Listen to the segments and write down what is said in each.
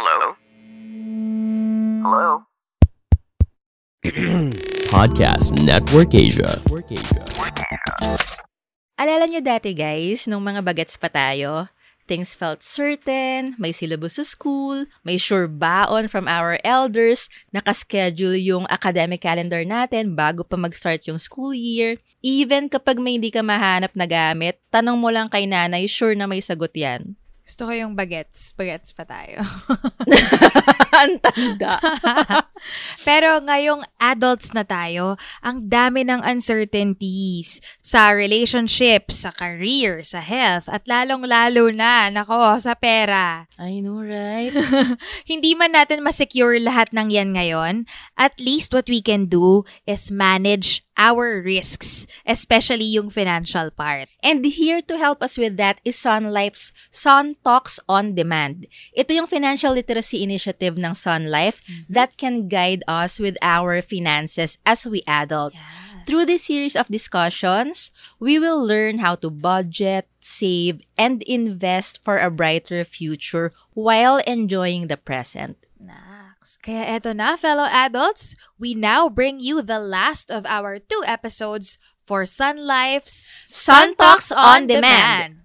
Hello? Hello? Podcast Network Asia. Alala nyo dati guys, nung mga bagets pa tayo, things felt certain, may syllabus sa school, may sure baon from our elders, nakaschedule yung academic calendar natin bago pa mag-start yung school year. Even kapag may hindi ka mahanap na gamit, tanong mo lang kay nanay, sure na may sagot yan. Gusto ko yung bagets. Bagets pa tayo. Ang tanda. Pero ngayong adults na tayo, ang dami ng uncertainties sa relationships, sa career, sa health, at lalong-lalo na, nako, sa pera. I know, right? Hindi man natin masecure lahat ng yan ngayon, at least what we can do is manage our risks, especially yung financial part. And here to help us with that is Sun Life's Sun Talks on Demand. Ito yung financial literacy initiative ng Sun Life that can guide us with our finances as we adult. Through this series of discussions, we will learn how to budget, save, and invest for a brighter future while enjoying the present. Nax. Kaya eto na, fellow adults, we now bring you the last of our two episodes for Sun Life's Sun Talks on Demand.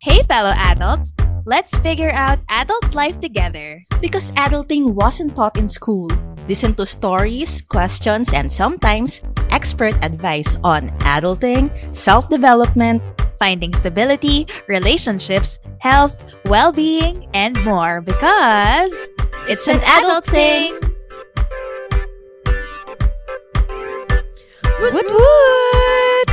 Hey, fellow adults, let's figure out adult life together. Because adulting wasn't taught in school. Listen to stories, questions, and sometimes expert advice on adulting, self development, Finding stability, relationships, health, well being, and more because it's an adult thing. Woot woot!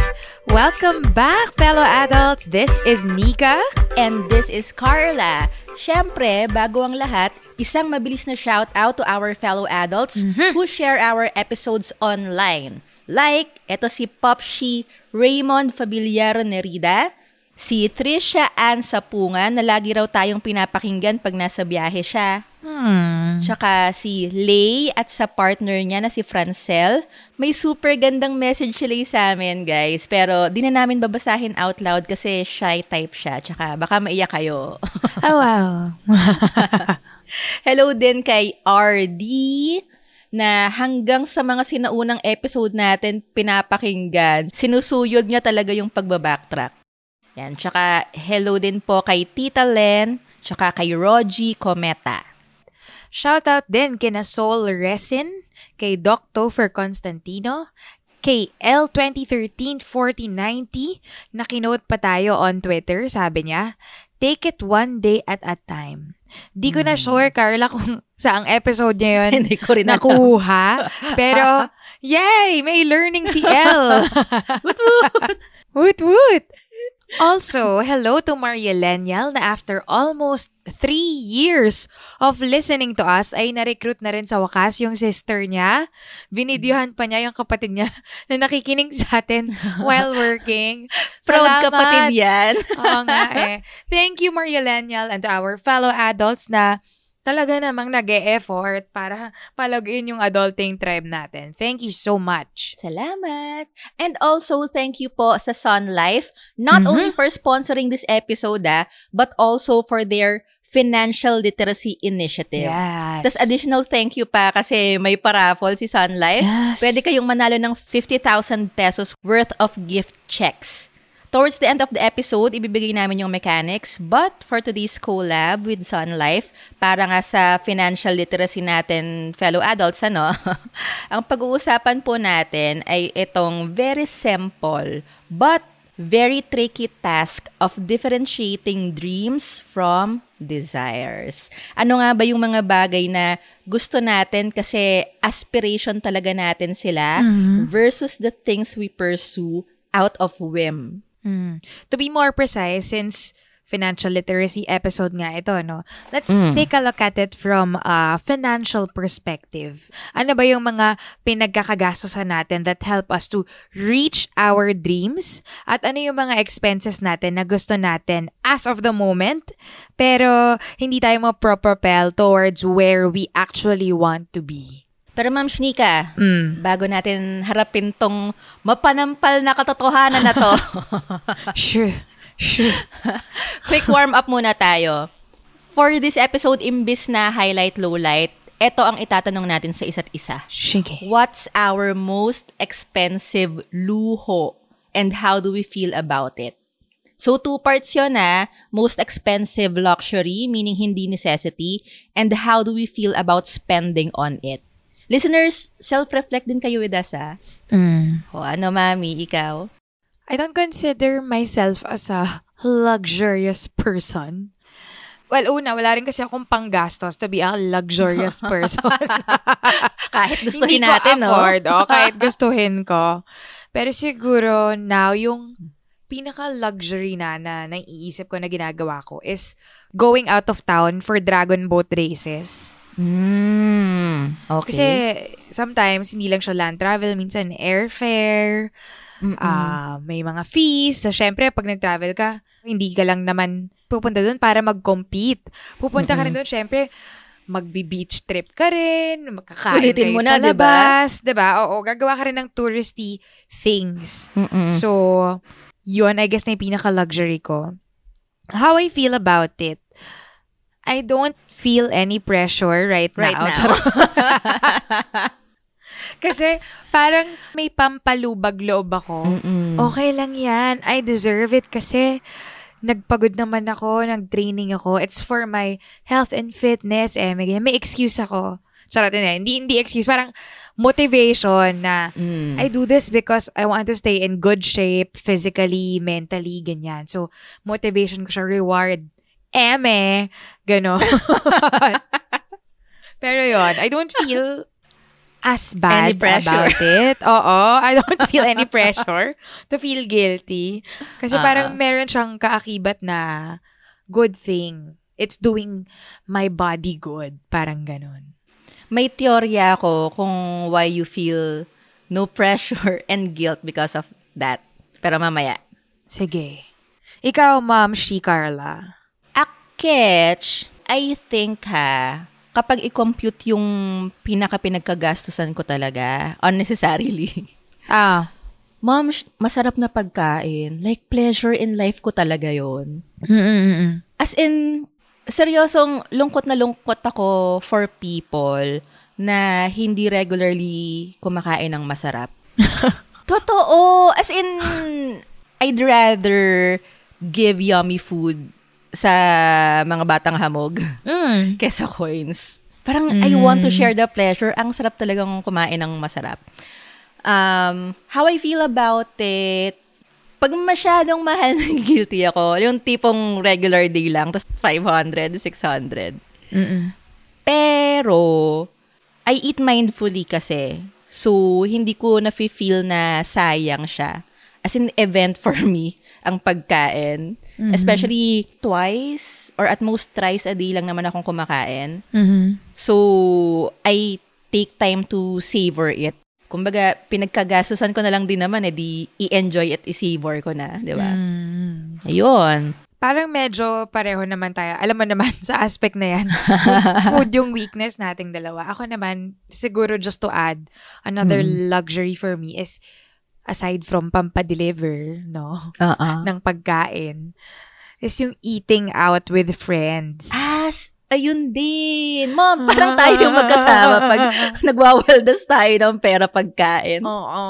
Welcome back, fellow adults. This is Nika. And this is Carla. Siyempre, bago ang lahat, isang mabilis na shout out to our fellow adults mm-hmm. who share our episodes online. Like, eto si Popshi Raymond Fabiliaro Nerida, si Trisha Ann Sapungan na lagi raw tayong pinapakinggan pag nasa biyahe siya. Hmm. Tsaka si Lay at sa partner niya na si Francel. May super gandang message sila sa amin, guys. Pero di na namin babasahin out loud kasi shy type siya. Tsaka baka maiyak kayo. Oh, wow. Hello din kay RD na hanggang sa mga sinaunang episode natin pinapakinggan, sinusuyod niya talaga yung pagbabacktrack. Yan. Tsaka hello din po kay Tita Len, tsaka kay Rogie Cometa. Shoutout din kina Soul Resin, kay Doc Topher Constantino, kay L2013-4090, na kinote pa tayo on Twitter, sabi niya, Take it one day at a time. Di ko na sure, Carla, kung saang episode niya yun Hindi ko rin nakuha. Pero, yay! May learning si L. Woot woot! Woot woot! Also, hello to Marielenial na after almost three years of listening to us ay na-recruit na rin sa wakas yung sister niya. Binidyohan pa niya yung kapatid niya na nakikinig sa atin while working. Proud Salamat. kapatid yan. Oo nga eh. Thank you, Marielenial, and to our fellow adults na talaga namang nag effort para palaguin yung adulting tribe natin. Thank you so much. Salamat! And also, thank you po sa Sun Life, not Mhm. only for sponsoring this episode, ah, but also for their financial literacy initiative. Yes. Tapos additional thank you pa kasi may paraffle si Sun Life. Yes. Pwede kayong manalo ng 50,000 pesos worth of gift checks. Towards the end of the episode, ibibigay namin yung mechanics. But for today's collab with Sun Life, para nga sa financial literacy natin, fellow adults, ano, ang pag-uusapan po natin ay itong very simple but very tricky task of differentiating dreams from desires. Ano nga ba yung mga bagay na gusto natin kasi aspiration talaga natin sila versus the things we pursue out of whim. Mm. To be more precise, since financial literacy episode nga ito, no? Let's Mm. take a look at it from a financial perspective. Ano ba yung mga pinagkakagastosan natin that help us to reach our dreams? At ano yung mga expenses natin na gusto natin as of the moment, pero hindi tayo mapropropel towards where we actually want to be? Pero Ma'am Shnika, Mm. bago natin harapin tong mapanampal na katotohanan na to, Sure. Sure. quick warm-up muna tayo. For this episode, imbis na highlight, lowlight, ito ang itatanong natin sa isa't isa. Sige. What's our most expensive luho and how do we feel about it? So, two parts yun na. Most expensive luxury, meaning hindi necessity, and how do we feel about spending on it? Listeners, self-reflect din kayo with us, ah. Mm. O ano, mami, ikaw? I don't consider myself as a luxurious person. Well, una, wala rin kasi akong panggastos to be a luxurious person. Kahit gustuhin Hindi ko natin, no? afford, oh, kahit gustuhin ko. Pero siguro, now, yung pinaka-luxury na, na naiisip ko na ginagawa ko is going out of town for dragon boat races. Mm, okay. Kasi sometimes, hindi lang siya land travel, minsan airfare, Mm-mm. ah may mga fees. Na syempre, pag nag-travel ka, hindi ka lang naman pupunta doon para mag-compete. Pupunta ka rin doon, syempre, magbi-beach trip ka rin, makakain Sulitin kayo mo sa na, di ba? labas, di ba? Oo, gagawa ka rin ng touristy things. Mm-mm. So, yun, I guess na yung pinaka-luxury ko. How I feel about it, I don't feel any pressure right, right now. now. Kasi parang may pampalubag loob ako. Mm-mm. Okay lang yan. I deserve it kasi nagpagod naman ako, nag-training ako. It's for my health and fitness. Eh, may, may excuse ako. Charot na, hindi, hindi excuse. Parang motivation na Mm. I do this because I want to stay in good shape, physically, mentally, ganyan. So, motivation ko siya, reward. Eme, gano'n. Pero yon I don't feel as bad Any pressure. about it. Oo, I don't feel any pressure to feel guilty. Kasi Ah. parang meron siyang kaakibat na good thing. It's doing my body good. Parang ganon. May teorya ako kung why you feel no pressure and guilt because of that. Pero mamaya. Sige. Ikaw, Ma'am She Carla. A catch, I think ha, kapag i-compute yung pinaka-pinagkagastusan ko talaga, unnecessarily. Ah. Mom, masarap na pagkain. Like, pleasure in life ko talaga yon Mm-mm-mm. As in, seryosong lungkot na lungkot ako for people na hindi regularly kumakain ng masarap. Totoo. As in, I'd rather give yummy food sa mga batang hamog Mm. kesa coins. Parang I want to share the pleasure. Ang sarap talagang kumain ng masarap. Um, how I feel about it, pag masyadong mahal, guilty ako. Yung tipong regular day lang, tapos 500, 600. Mm-mm. Pero, I eat mindfully kasi. So, hindi ko na-feel na sayang siya. As in, event for me, ang pagkain. Especially twice or at most thrice a day lang naman akong kumakain. Mm-hmm. So, I take time to savor it. Kumbaga, pinagkagastusan ko na lang din naman, eh, di i-enjoy at i-savor ko na, di ba? Mm. Ayun. Parang medyo pareho naman tayo. Alam mo naman, sa aspect na yan, food yung weakness nating dalawa. Ako naman, siguro just to add, another luxury for me is, aside from pampa-deliver, no, Oo. ng pagkain, is yung eating out with friends. As, ayun din. Mom, parang tayo yung magkasama pag nagwawaldas tayo ng pera pagkain. Oo.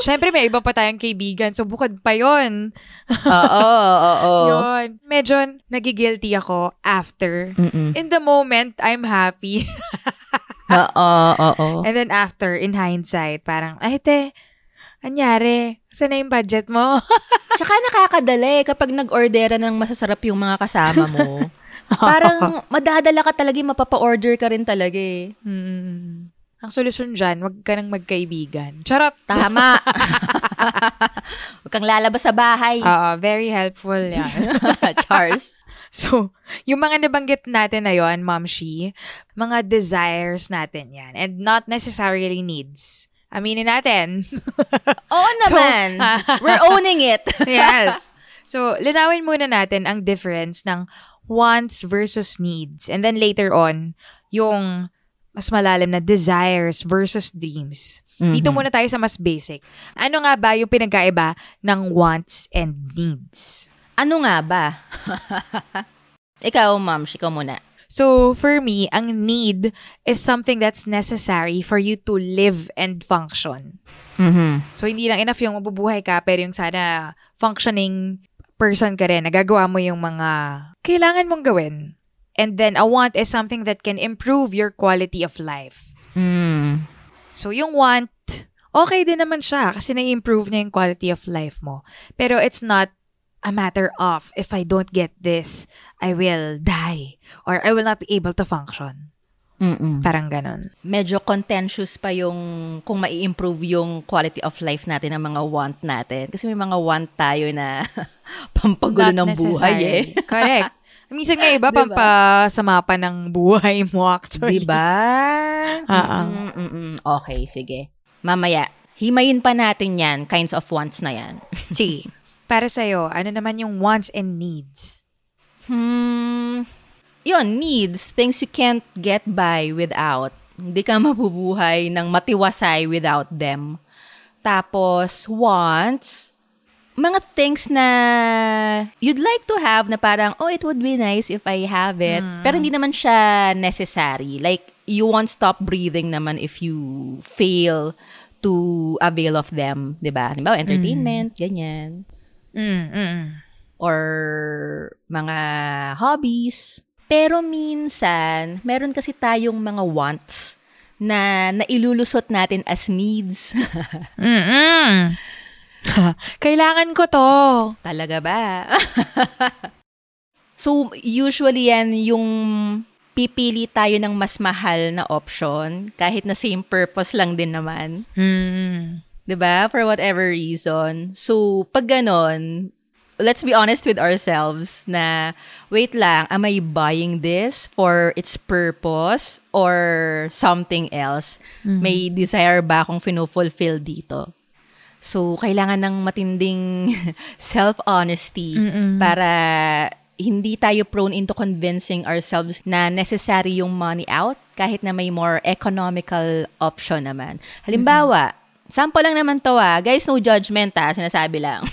Siyempre, may iba pa tayong kaibigan. So, bukod pa yon oo, oo. Yun. Medyo nagigilty ako after. Mm-mm. In the moment, I'm happy. Oo, oo. And then after, in hindsight, parang, ay te, anyari? Saan na yung budget mo? Tsaka nakakadala eh, kapag nag-ordera ng masasarap yung mga kasama mo. parang madadala ka talaga, mapapa-order ka rin talaga eh. hmm. Ang solusyon dyan, wag ka nang magkaibigan. Charot! Tama. Huwag kang lalabas sa bahay. Oo, very helpful yan. Chars. so, yung mga nabanggit natin na yon, Ma'am Shi, mga desires natin yan. And not necessarily needs. Aminin natin. Oo naman. We're owning it. yes. So, linawin muna natin ang difference ng wants versus needs. And then later on, yung mas malalim na desires versus dreams. Dito muna tayo sa mas basic. Ano nga ba yung pinagkaiba ng wants and needs? Ano nga ba? ikaw, ma'am, ikaw muna. So, for me, ang need is something that's necessary for you to live and function. Mhm. So, hindi lang enough yung mabubuhay ka, pero yung sana functioning person ka rin, nagagawa mo yung mga kailangan mong gawin. And then, a want is something that can improve your quality of life. Mm. So, yung want, okay din naman siya kasi na-improve niya yung quality of life mo. Pero it's not a matter of, if I don't get this, I will die. Or I will not be able to function. Mm-mm. Parang ganon. Medyo contentious pa yung kung mai-improve yung quality of life natin ng mga want natin. Kasi may mga want tayo na pampagulo Not ng buhay eh. Correct. Minsan nga iba, Diba? pampasama pa ng buhay mo actually. Diba? Ah, ah. Mm. Okay, sige. Mamaya, himayin pa natin yan, kinds of wants na yan. Sige. Para sa'yo, ano naman yung wants and needs? Hmm, yun, needs, things you can't get by without. Hindi ka mabubuhay ng matiwasay without them. Tapos, wants, mga things na you'd like to have na parang, oh, it would be nice if I have it. Pero hindi naman siya necessary. Like, you won't stop breathing naman if you fail to avail of them. 'di ba? Diba? Entertainment, ganyan Mm, mm. or mga hobbies. Pero minsan, meron kasi tayong mga wants na nailulusot natin as needs. Mm-mm. Kailangan ko to. Talaga ba? so, usually yan yung pipili tayo ng mas mahal na option kahit na same purpose lang din naman. Mm. 'Di ba? For whatever reason. So, pag ganon, let's be honest with ourselves na, wait lang, am I buying this for its purpose or something else? May desire ba akong fino-fulfill dito? So, kailangan ng matinding self-honesty para hindi tayo prone into convincing ourselves na necessary yung money out kahit na may more economical option naman. Halimbawa, sample lang naman to ah. Guys, no judgment ah. Sinasabi lang.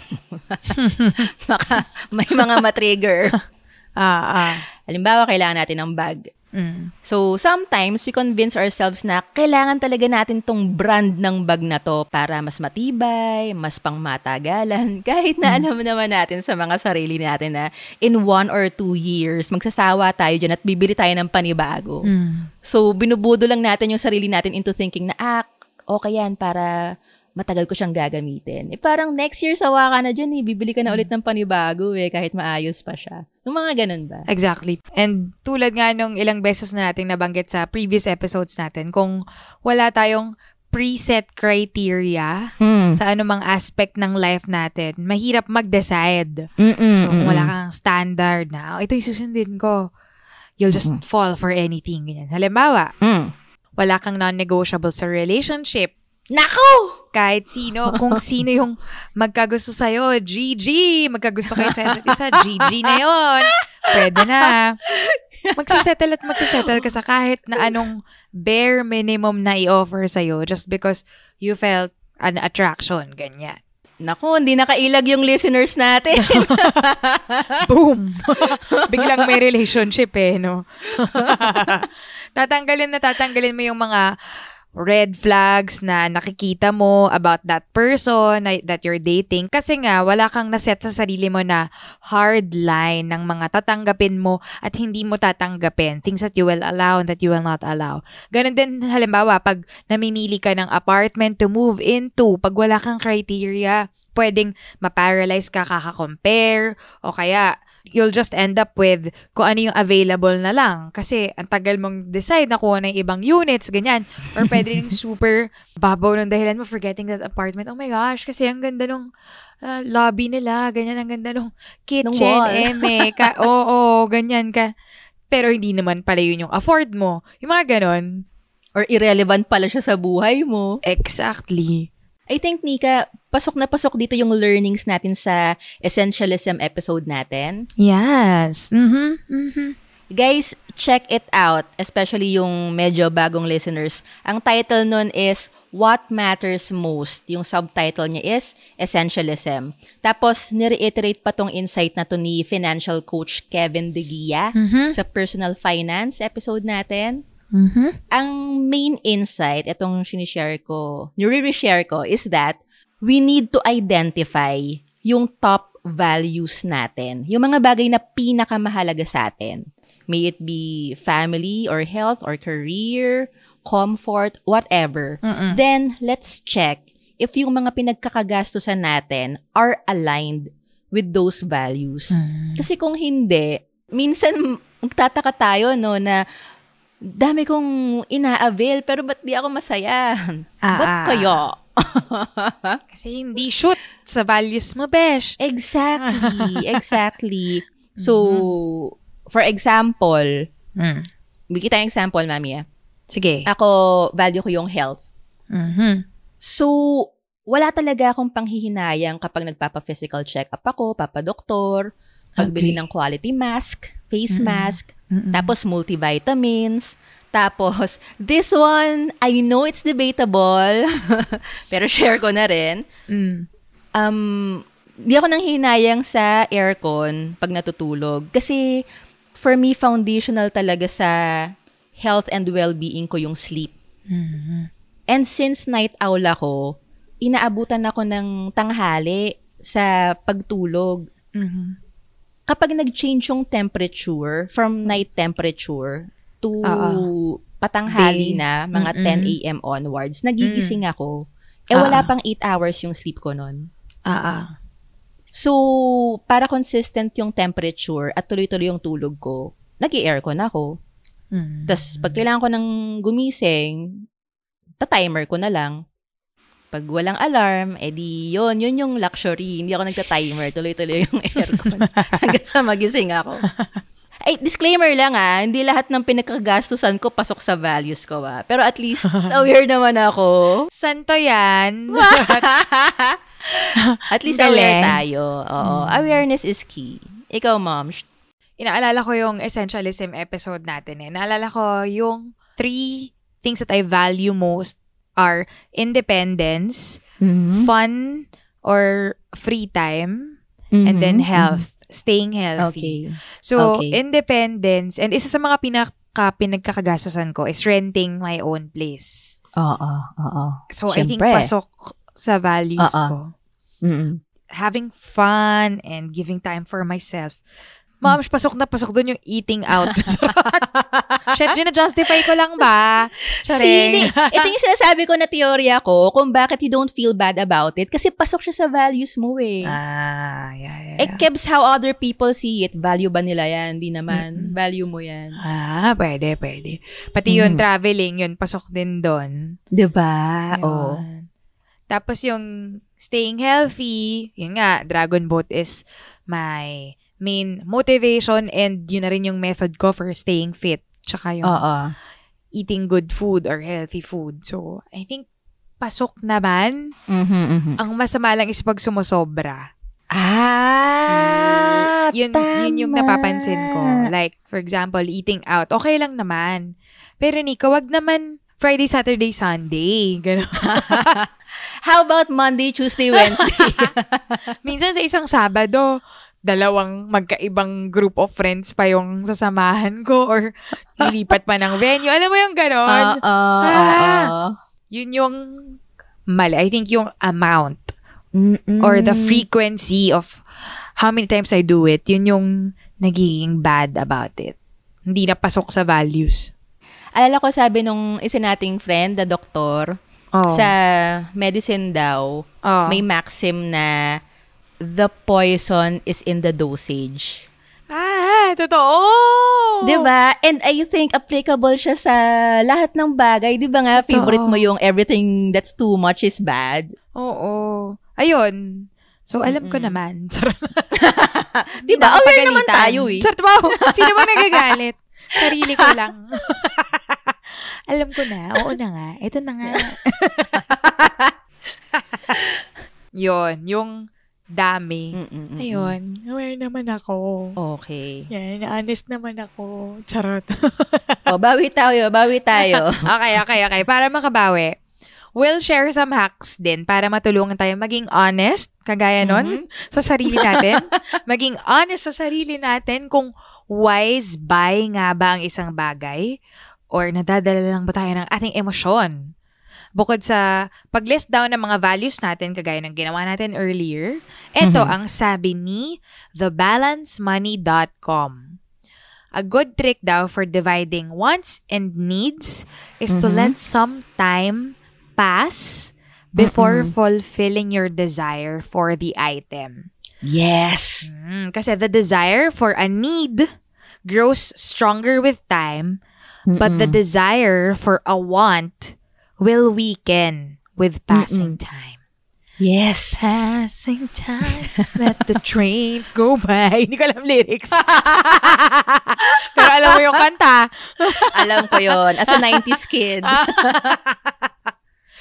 Baka may mga matrigger. Ah, ah. Halimbawa, kailangan natin ng bag. Mm. So, sometimes we convince ourselves na kailangan talaga natin tong brand ng bag na to para mas matibay, mas pangmatagalan. Kahit na alam naman natin sa mga sarili natin na in one or two years, magsasawa tayo dyan at bibili tayo ng panibago. Mm. So, binubudo lang natin yung sarili natin into thinking na, ah, okay yan para matagal ko siyang gagamitin. Eh, parang next year sawa ka na dyan eh. Bibili ka na ulit ng panibago eh, kahit maayos pa siya. Yung mga ganun ba? Exactly. And tulad nga nung ilang beses na nating nabanggit sa previous episodes natin, kung wala tayong preset criteria Mm. sa anumang aspect ng life natin, mahirap mag-decide. Mm-mm, So, kung wala kang standard na, "Oh, ito yung susundin ko, you'll just fall for anything. Ganyan. Halimbawa, Mm. Wala kang non-negotiable sa relationship. Nako! Kahit sino, kung sino yung magkagusto sa'yo, GG! Magkagusto kayo sa isa't isa, GG na yon Pwede na. Magsisettle at magsisettle ka sa kahit na anong bare minimum na i-offer sa'yo just because you felt an attraction, ganyan. Nako, hindi nakailag yung listeners natin. Boom! Biglang may relationship eh, no? tatanggalin na tatanggalin mo yung mga red flags na nakikita mo about that person that you're dating. Kasi nga, wala kang naset sa sarili mo na hard line ng mga tatanggapin mo at hindi mo tatanggapin. Things that you will allow and that you will not allow. Ganon din, halimbawa, pag namimili ka ng apartment to move into, pag wala kang criteria, pwedeng maparalyze ka kaka-compare o kaya you'll just end up with kung ano yung available na lang. Kasi ang tagal mong decide na kuha ng ibang units, ganyan. Or pwede rin super babaw ng dahilan mo for getting that apartment. Oh my gosh, kasi ang ganda nung ah, lobby nila, ganyan, ang ganda nung kitchen, eme, ka, oo, ganyan ka. Pero hindi naman pala yun yung afford mo. Yung mga ganon. Or irrelevant pala siya sa buhay mo. Exactly. I think, Nika, pasok na pasok dito yung learnings natin sa Essentialism episode natin. Yes. Mm-hmm. Mm-hmm. Guys, check it out, especially yung medyo bagong listeners. Ang title nun is What Matters Most. Yung subtitle niya is Essentialism. Tapos, nireiterate pa tong insight na to ni financial coach Kevin De Gia sa personal finance episode natin. Mhm. Ang main insight, itong sinishare ko, nire-share ko, is that we need to identify yung top values natin. Yung mga bagay na pinakamahalaga sa atin. May it be family or health or career, comfort, whatever. Mm-mm. Then, let's check if yung mga pinagkakagastusan natin are aligned with those values. Kasi kung hindi, minsan magtataka tayo no na dami kong ina-avail pero ba't di ako masaya? Ah, ba't ah. kaya? Kasi hindi shoot sa values mo, besh. exactly, exactly. So, for example, Mm. bigyan tayong example, mami. ah. Sige. Ako, value ko yung health. Mhm. So, wala talaga akong panghihinayang kapag nagpapa-physical check-up ako, papadoktor, pagbili Okay. ng quality mask, face Mm-mm. mask, Mm-mm. tapos multivitamins, tapos this one, I know it's debatable, pero share ko na rin. Mm. Um, di ako nang hinayang sa aircon pag natutulog. Kasi, for me, foundational talaga sa health and well-being ko yung sleep. Mhm. And since night owl ako, inaabutan ako ng tanghali sa pagtulog. Mhm. Kapag nag-change yung temperature from night temperature to Oo. patanghali Day. na, mga Mm-mm. 10 a.m. onwards, nagigising ako. Eh, Ah. wala pang 8 hours yung sleep ko nun. Ah, ah. So, para consistent yung temperature at tuloy-tuloy yung tulog ko, nag-i-aircon ako. Mm. Tapos, pag kailangan ko ng gumising, ta-timer ko na lang. Pag walang alarm, edi yun, yun yung luxury. Hindi ako nagta-timer. Tuloy-tuloy yung aircon. Hanggang sa magising ako. Ay, disclaimer lang ah, hindi lahat ng pinagkagastusan ko pasok sa values ko ah. Pero at least, aware naman ako. Santo yan. At least Galing. aware tayo. Oo. Awareness is key. Ikaw, mom. Inaalala ko yung essentialism episode natin eh. Naalala ko yung three things that I value most are independence, fun or free time, and then health. Staying healthy. Okay. So, Okay. independence, and isa sa mga pinaka pinagkakagastusan ko is renting my own place. Oo, oo. So, I think Siyempre. pasok sa values Oo. ko. Mm-mm. Having fun and giving time for myself. Ma'am, pasok na pasok doon yung eating out. Shit, gina-justify ko lang ba? Sini, ito yung sinasabi ko na teorya ko kung bakit you don't feel bad about it. Kasi pasok siya sa values mo eh. ah, yeah, yeah, yeah. kebs how other people see it. Value ba nila yan? Hindi naman. Value mo yan. Ah, pwede, pwede. Pati yun, Mm. traveling, yun, pasok din doon. Diba? Oo. Yun. Tapos yung staying healthy, yun nga, Dragon Boat is my main motivation and yun na rin yung method ko for staying fit. Tsaka yung Oo. eating good food or healthy food. So, I think pasok naman. Mhm, mhm. Ang masama lang is pag sumusobra. Ah, yun, yun yung napapansin ko. Like, for example, eating out. Okay lang naman. Pero Nico, wag naman Friday, Saturday, Sunday. Ganun. How about Monday, Tuesday, Wednesday? Minsan sa isang Sabado, dalawang magkaibang group of friends pa yung sasamahan ko or lilipat pa ng venue. Alam mo yung ganon? Oo, oo, Ah. oo. Yun yung mali. I think yung amount Mm-mm. or the frequency of how many times I do it, yun yung nagiging bad about it. Hindi na pasok sa values. Alala ko sabi nung isa nating friend, the doktor, Oh. sa medicine daw, oh. may maxim na the poison is in the dosage. ah, totoo! ba? And I think applicable siya sa lahat ng bagay. 'Di ba nga Totoo. favorite mo yung everything that's too much is bad? Oo. Ayun. So, alam ko Mm-mm. naman. Charot. 'Di ba? Aware naman tayo eh. Charot wow. Sino ba nagagalit? Sarili ko lang. alam ko na. Oo na nga. Ito na nga. Yun. Yung dami. Mm-mm-mm. Ayun, aware naman ako. Okay. Yan, honest naman ako. Charot. O, bawi tayo, bawi tayo. okay, okay, okay. Para makabawi, we'll share some hacks din para matulungan tayo maging honest, kagaya nun, sa sarili natin. maging honest sa sarili natin kung wise buy nga ba ang isang bagay or nadadala lang ba tayo ng ating emosyon. Bukod sa pag-list down ng mga values natin, kagaya ng ginawa natin earlier, ito Mhm. ang sabi ni thebalancmoney.com. A good trick daw for dividing wants and needs is to Mhm. let some time pass before Mm-mm. fulfilling your desire for the item. yes. Mm, kasi the desire for a need grows stronger with time, but the Mm-mm. desire for a want will weaken with passing time. Yes. Passing time, let the trains go by. Hindi ko alam lyrics. Pero alam mo yung kanta. Alam ko yon As a 90s kid.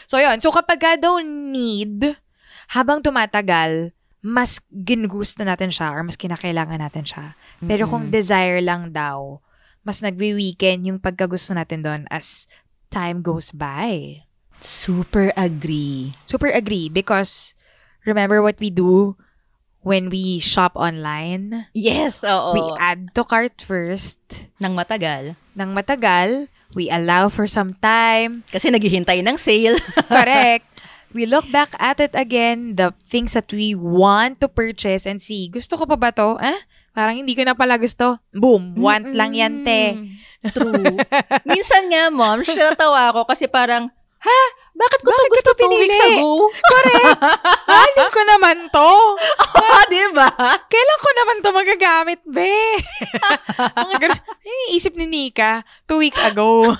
so, yun. So, kapag ka daw need, habang tumatagal, mas ginugusto natin siya or mas kinakailangan natin siya. Pero kung desire lang daw, mas nagwi-weekend yung pagkagusto natin doon as time goes by. Super agree. Super agree because remember what we do when we shop online? Yes, oo. We add to cart first. Nang matagal. Nang matagal, we allow for some time. Kasi naghihintay ng sale. Correct. We look back at it again, the things that we want to purchase and see, gusto ko pa ba to? Eh? Parang hindi ko na pala gusto. Boom, want lang yan, te. Mm, True. Minsan nga, mom, natawa ako kasi parang, ha? Bakit ko Bakit to gusto two weeks ago? Correct. Halin ko naman to. Ah, di ba? Kailan ko naman to magagamit, be? Mga ganun. Eh, isip ni Nika, two weeks ago.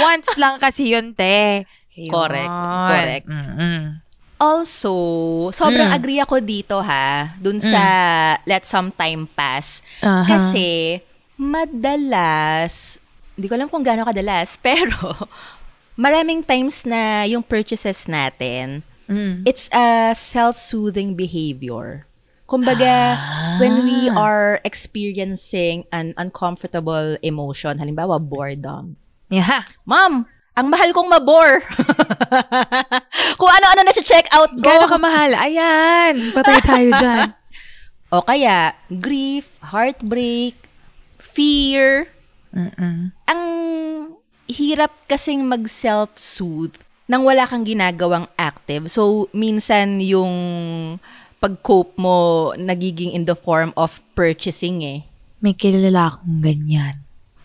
Once lang kasi yun, te. Yun. Correct. Correct. Mm-mm. Also, sobrang Mm. agree ako dito ha, dun sa let some time pass. Aha. Kasi, madalas, hindi ko alam kung gaano kadalas, pero maraming times na yung purchases natin, Mm. it's a self-soothing behavior. Kumbaga, when we are experiencing an uncomfortable emotion, halimbawa boredom, Yeah. Ma'am, ang mahal kong mabore. Kung ano-ano na check out ko. Gano'n kamahal? Ayan. Patay tayo dyan. O kaya, grief, heartbreak, fear. Mm-mm. Ang hirap kasing mag-self-soothe nang wala kang ginagawang active. So, minsan yung pag-cope mo nagiging in the form of purchasing eh. May kilala akong ganyan.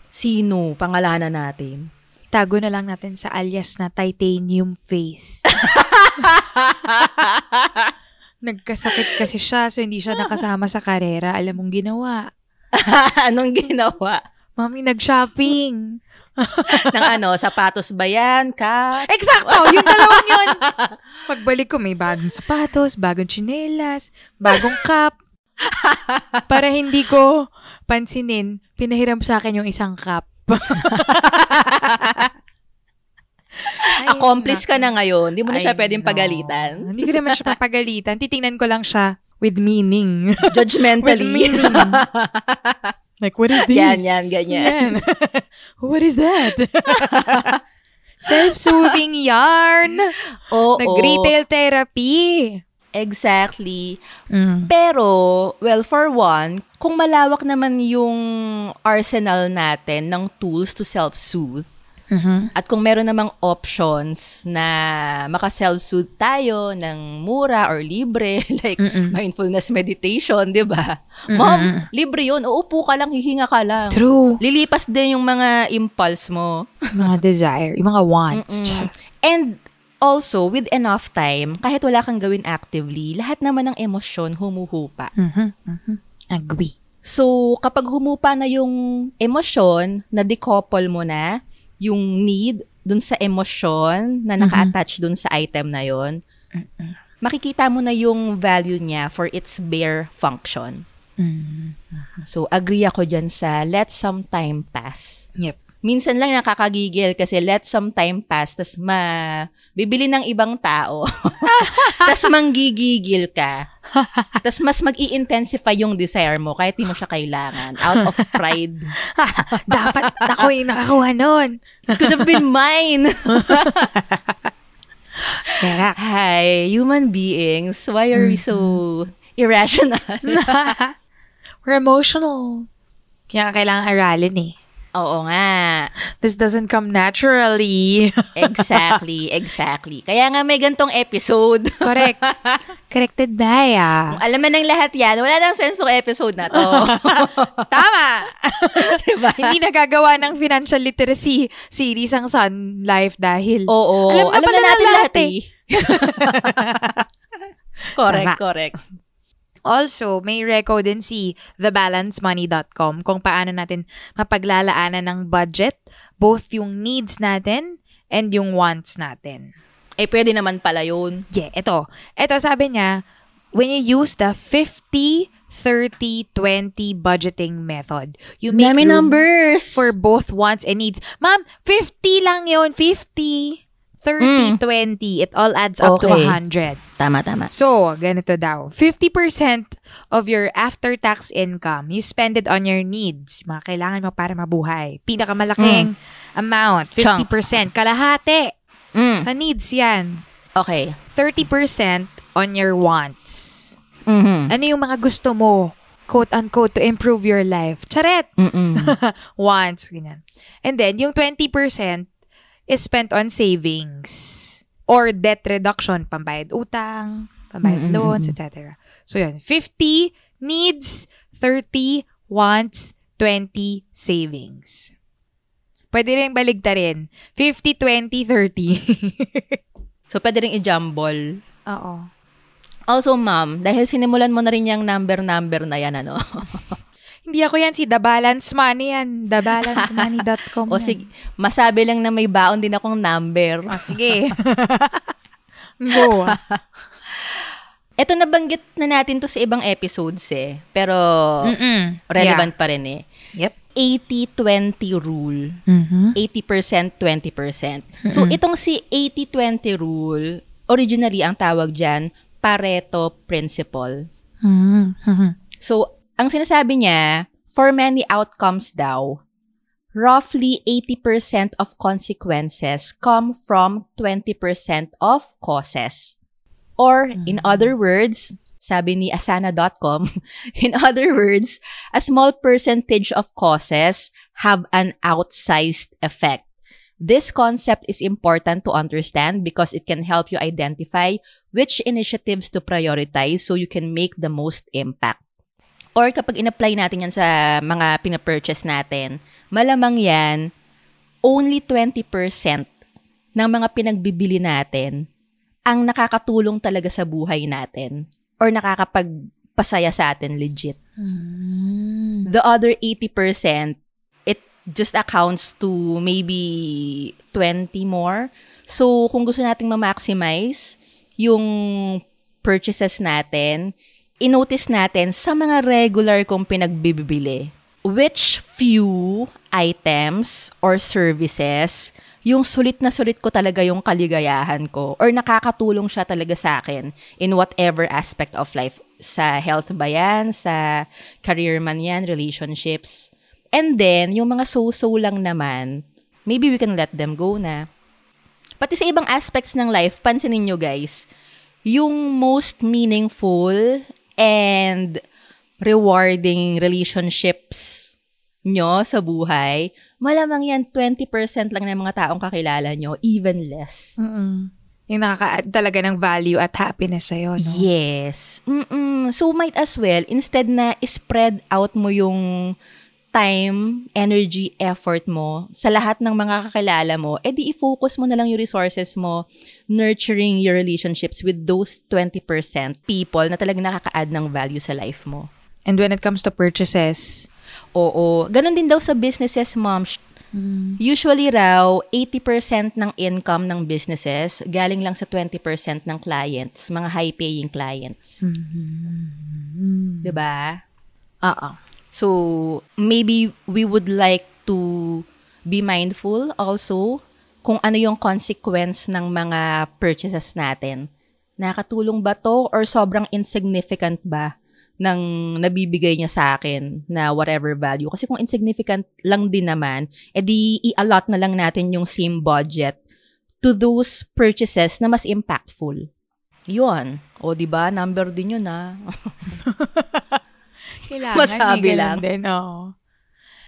Sino? Pangalanan natin. Tago na lang natin sa alias na titanium face. Nagkasakit kasi siya, so hindi siya nakasama sa karera. Alam mong ginawa. Anong ginawa? Mami, nag-shopping. Ng ano, sapatos ba yan? Ka? Eksakto! Yung dalawang yun. Pagbalik ko, may bagong sapatos, bagong tsinelas, bagong cup. Para hindi ko pansinin, pinahiram sa akin yung isang cup. Ay, Accomplice ka na ngayon. Hindi mo na siya pwedeng no. pagalitan. Hindi ko naman siya papagalitan. Titingnan ko lang siya with meaning. with Judgmentally. meaning. like, what is this? Yan, yan, ganyan. Yan. what is that? Self-soothing yarn. Oo. Nag-retail therapy. Exactly. Mm. Pero, well, for one, kung malawak naman yung arsenal natin ng tools to self-soothe, Mhm. at kung meron namang options na maka-self-soothe tayo ng mura or libre, like Mm-mm. mindfulness meditation, di ba? Mom, libre yun. Uupo ka lang, hihinga ka lang. True. Lilipas din yung mga impulse mo. Mga desire, yung mga wants. And also, with enough time, kahit wala kang gawin actively, lahat naman ng emosyon humuhupa. Mhm, mhm. Agree. So, kapag humupa na yung emosyon, na-decouple mo na yung need dun sa emosyon na naka-attach dun sa item na yon makikita mo na yung value niya for its bare function. Mm. So, agree ako dyan sa let some time pass. Yep. Minsan lang nakakagigil kasi let some time pass, tas ma, bibili ng ibang tao, tas manggigigil ka, tas mas mag intensify yung desire mo kahit di mo siya kailangan, out of pride. Dapat ako yung nakakuha nun. Could have been mine. Hi, human beings, why are we so irrational? We're emotional. Kaya kailangan aralin eh. Oo nga. This doesn't come naturally. Exactly, exactly. Kaya nga may gantong episode. Correct. Corrected by ah. Kung alam mo ng lahat yan, wala nang sense ng episode na to. Tama! diba? Hindi nagagawa ng financial literacy series ang Sun Life dahil Oo. Alam Alam, na pala na natin lahat lahat eh. correct, Tama. correct. Also, may reco din si thebalancedmoney.com kung paano natin mapaglalaanan ng budget, both yung needs natin and yung wants natin. Eh, pwede naman pala yun. Yeah, ito. Ito sabi niya, when you use the 50, 30, 20 budgeting method, you make Dami numbers. for both wants and needs. Ma'am, 50 lang yun. 50, 30, 20. It all adds up to Mm. Okay. 100. Tama, tama. So, ganito daw. 50% of your after-tax income, you spend it on your needs. Mga kailangan mo para mabuhay. Pinakamalaking amount, 50%. Kalahati. Mm. Sa needs yan. Okay. 30% on your wants. Mhm. Ano yung mga gusto mo, quote-unquote, to improve your life? Charet! Wants, ganyan. And then, yung 20% is spent on savings or debt reduction, pambayad utang, pambayad Mm, mm, loans, etc. So, yun. 50 needs, 30 wants, 20 savings. Pwede rin baligtarin. 50, 20, 30. so, pwede rin i-jumble. Oo. Also, ma'am, dahil sinimulan mo na rin yung number-number na yan, ano? Hindi ako yan, si The Balance Money yan. TheBalanceMoney.com o sige, masabi lang na may baon din akong number. Ah, sige. Go. Ito nabanggit na natin to sa ibang episodes eh. Pero Mm-mm. relevant pa rin eh. Yeah. Yep. 80-20 rule. Mm-hmm. 80%, 20%. So, itong si 80-20 rule, originally ang tawag dyan, Pareto Principle. Mm-hmm. So, ang sinasabi niya, for many outcomes daw, roughly 80% of consequences come from 20% of causes. Or, in mm. other words, sabi ni asana.com, in other words, a small percentage of causes have an outsized effect. This concept is important to understand because it can help you identify which initiatives to prioritize so you can make the most impact. Or kapag in-apply natin yan sa mga pinapurchase natin, malamang yan, only 20% ng mga pinagbibili natin ang nakakatulong talaga sa buhay natin or nakakapagpasaya sa atin legit. The other 80%, it just accounts to maybe 20 more. So, kung gusto nating ma-maximize yung purchases natin, inotice natin sa mga regular kong pinagbibili which few items or services yung sulit na sulit ko talaga yung kaligayahan ko or nakakatulong siya talaga sa akin in whatever aspect of life. Sa health ba yan, sa career man yan, relationships. And then, yung mga so-so lang naman, maybe we can let them go na. Pati sa ibang aspects ng life, pansinin nyo guys, yung most meaningful and rewarding relationships nyo sa buhay, malamang yan 20% lang ng mga taong kakilala nyo, even less. Mm-mm. Yung nakaka-add talaga ng value at happiness sa'yo, no? Yes. Mm-mm. So, might as well, instead na spread out mo yung time, energy, effort mo sa lahat ng mga kakilala mo, edi i-focus mo na lang yung resources mo nurturing your relationships with those 20% people na talagang nakaka-add ng value sa life mo. And when it comes to purchases, Oo. Ganon din daw sa businesses, mom. Sh- Usually raw, 80% ng income ng businesses galing lang sa 20% ng clients, mga high-paying clients. 'Di ba? oo. So, maybe we would like to be mindful also kung ano yung consequence ng mga purchases natin. Nakatulong ba to or sobrang insignificant ba ng nabibigay niya sa akin na whatever value? Kasi kung insignificant lang din naman, edi i-allot na lang natin yung same budget to those purchases na mas impactful. Yun. O, di ba? Number din yun, ah. Kailangan Masabi lang. Din, oo.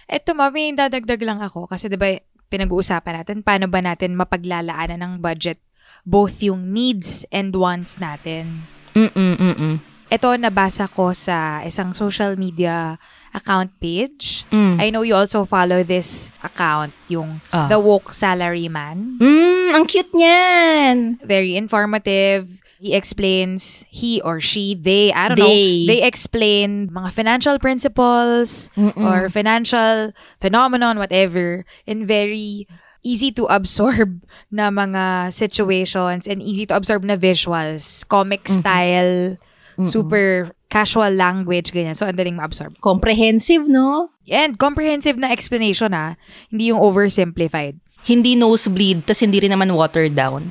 Eto, ma, may dadagdag lang ako. Kasi di ba, pinag-uusapan natin, paano ba natin mapaglalaanan ng budget both yung needs and wants natin. Mm-mm, mm-mm. Ito, nabasa ko sa isang social media account page. Mm. I know you also follow this account, yung Ah. The Woke Salaryman. Mm, ang cute niyan! Very informative. He explains, he or she, they, I don't know, They. they explain mga financial principles Mm-mm. or financial phenomenon, whatever, in very easy to absorb na mga situations and easy to absorb na visuals, comic style, super casual language, ganyan. So, ang daling ma-absorb. Comprehensive, no? And comprehensive na explanation ha. Hindi yung oversimplified. Hindi nosebleed, tas hindi rin naman watered down.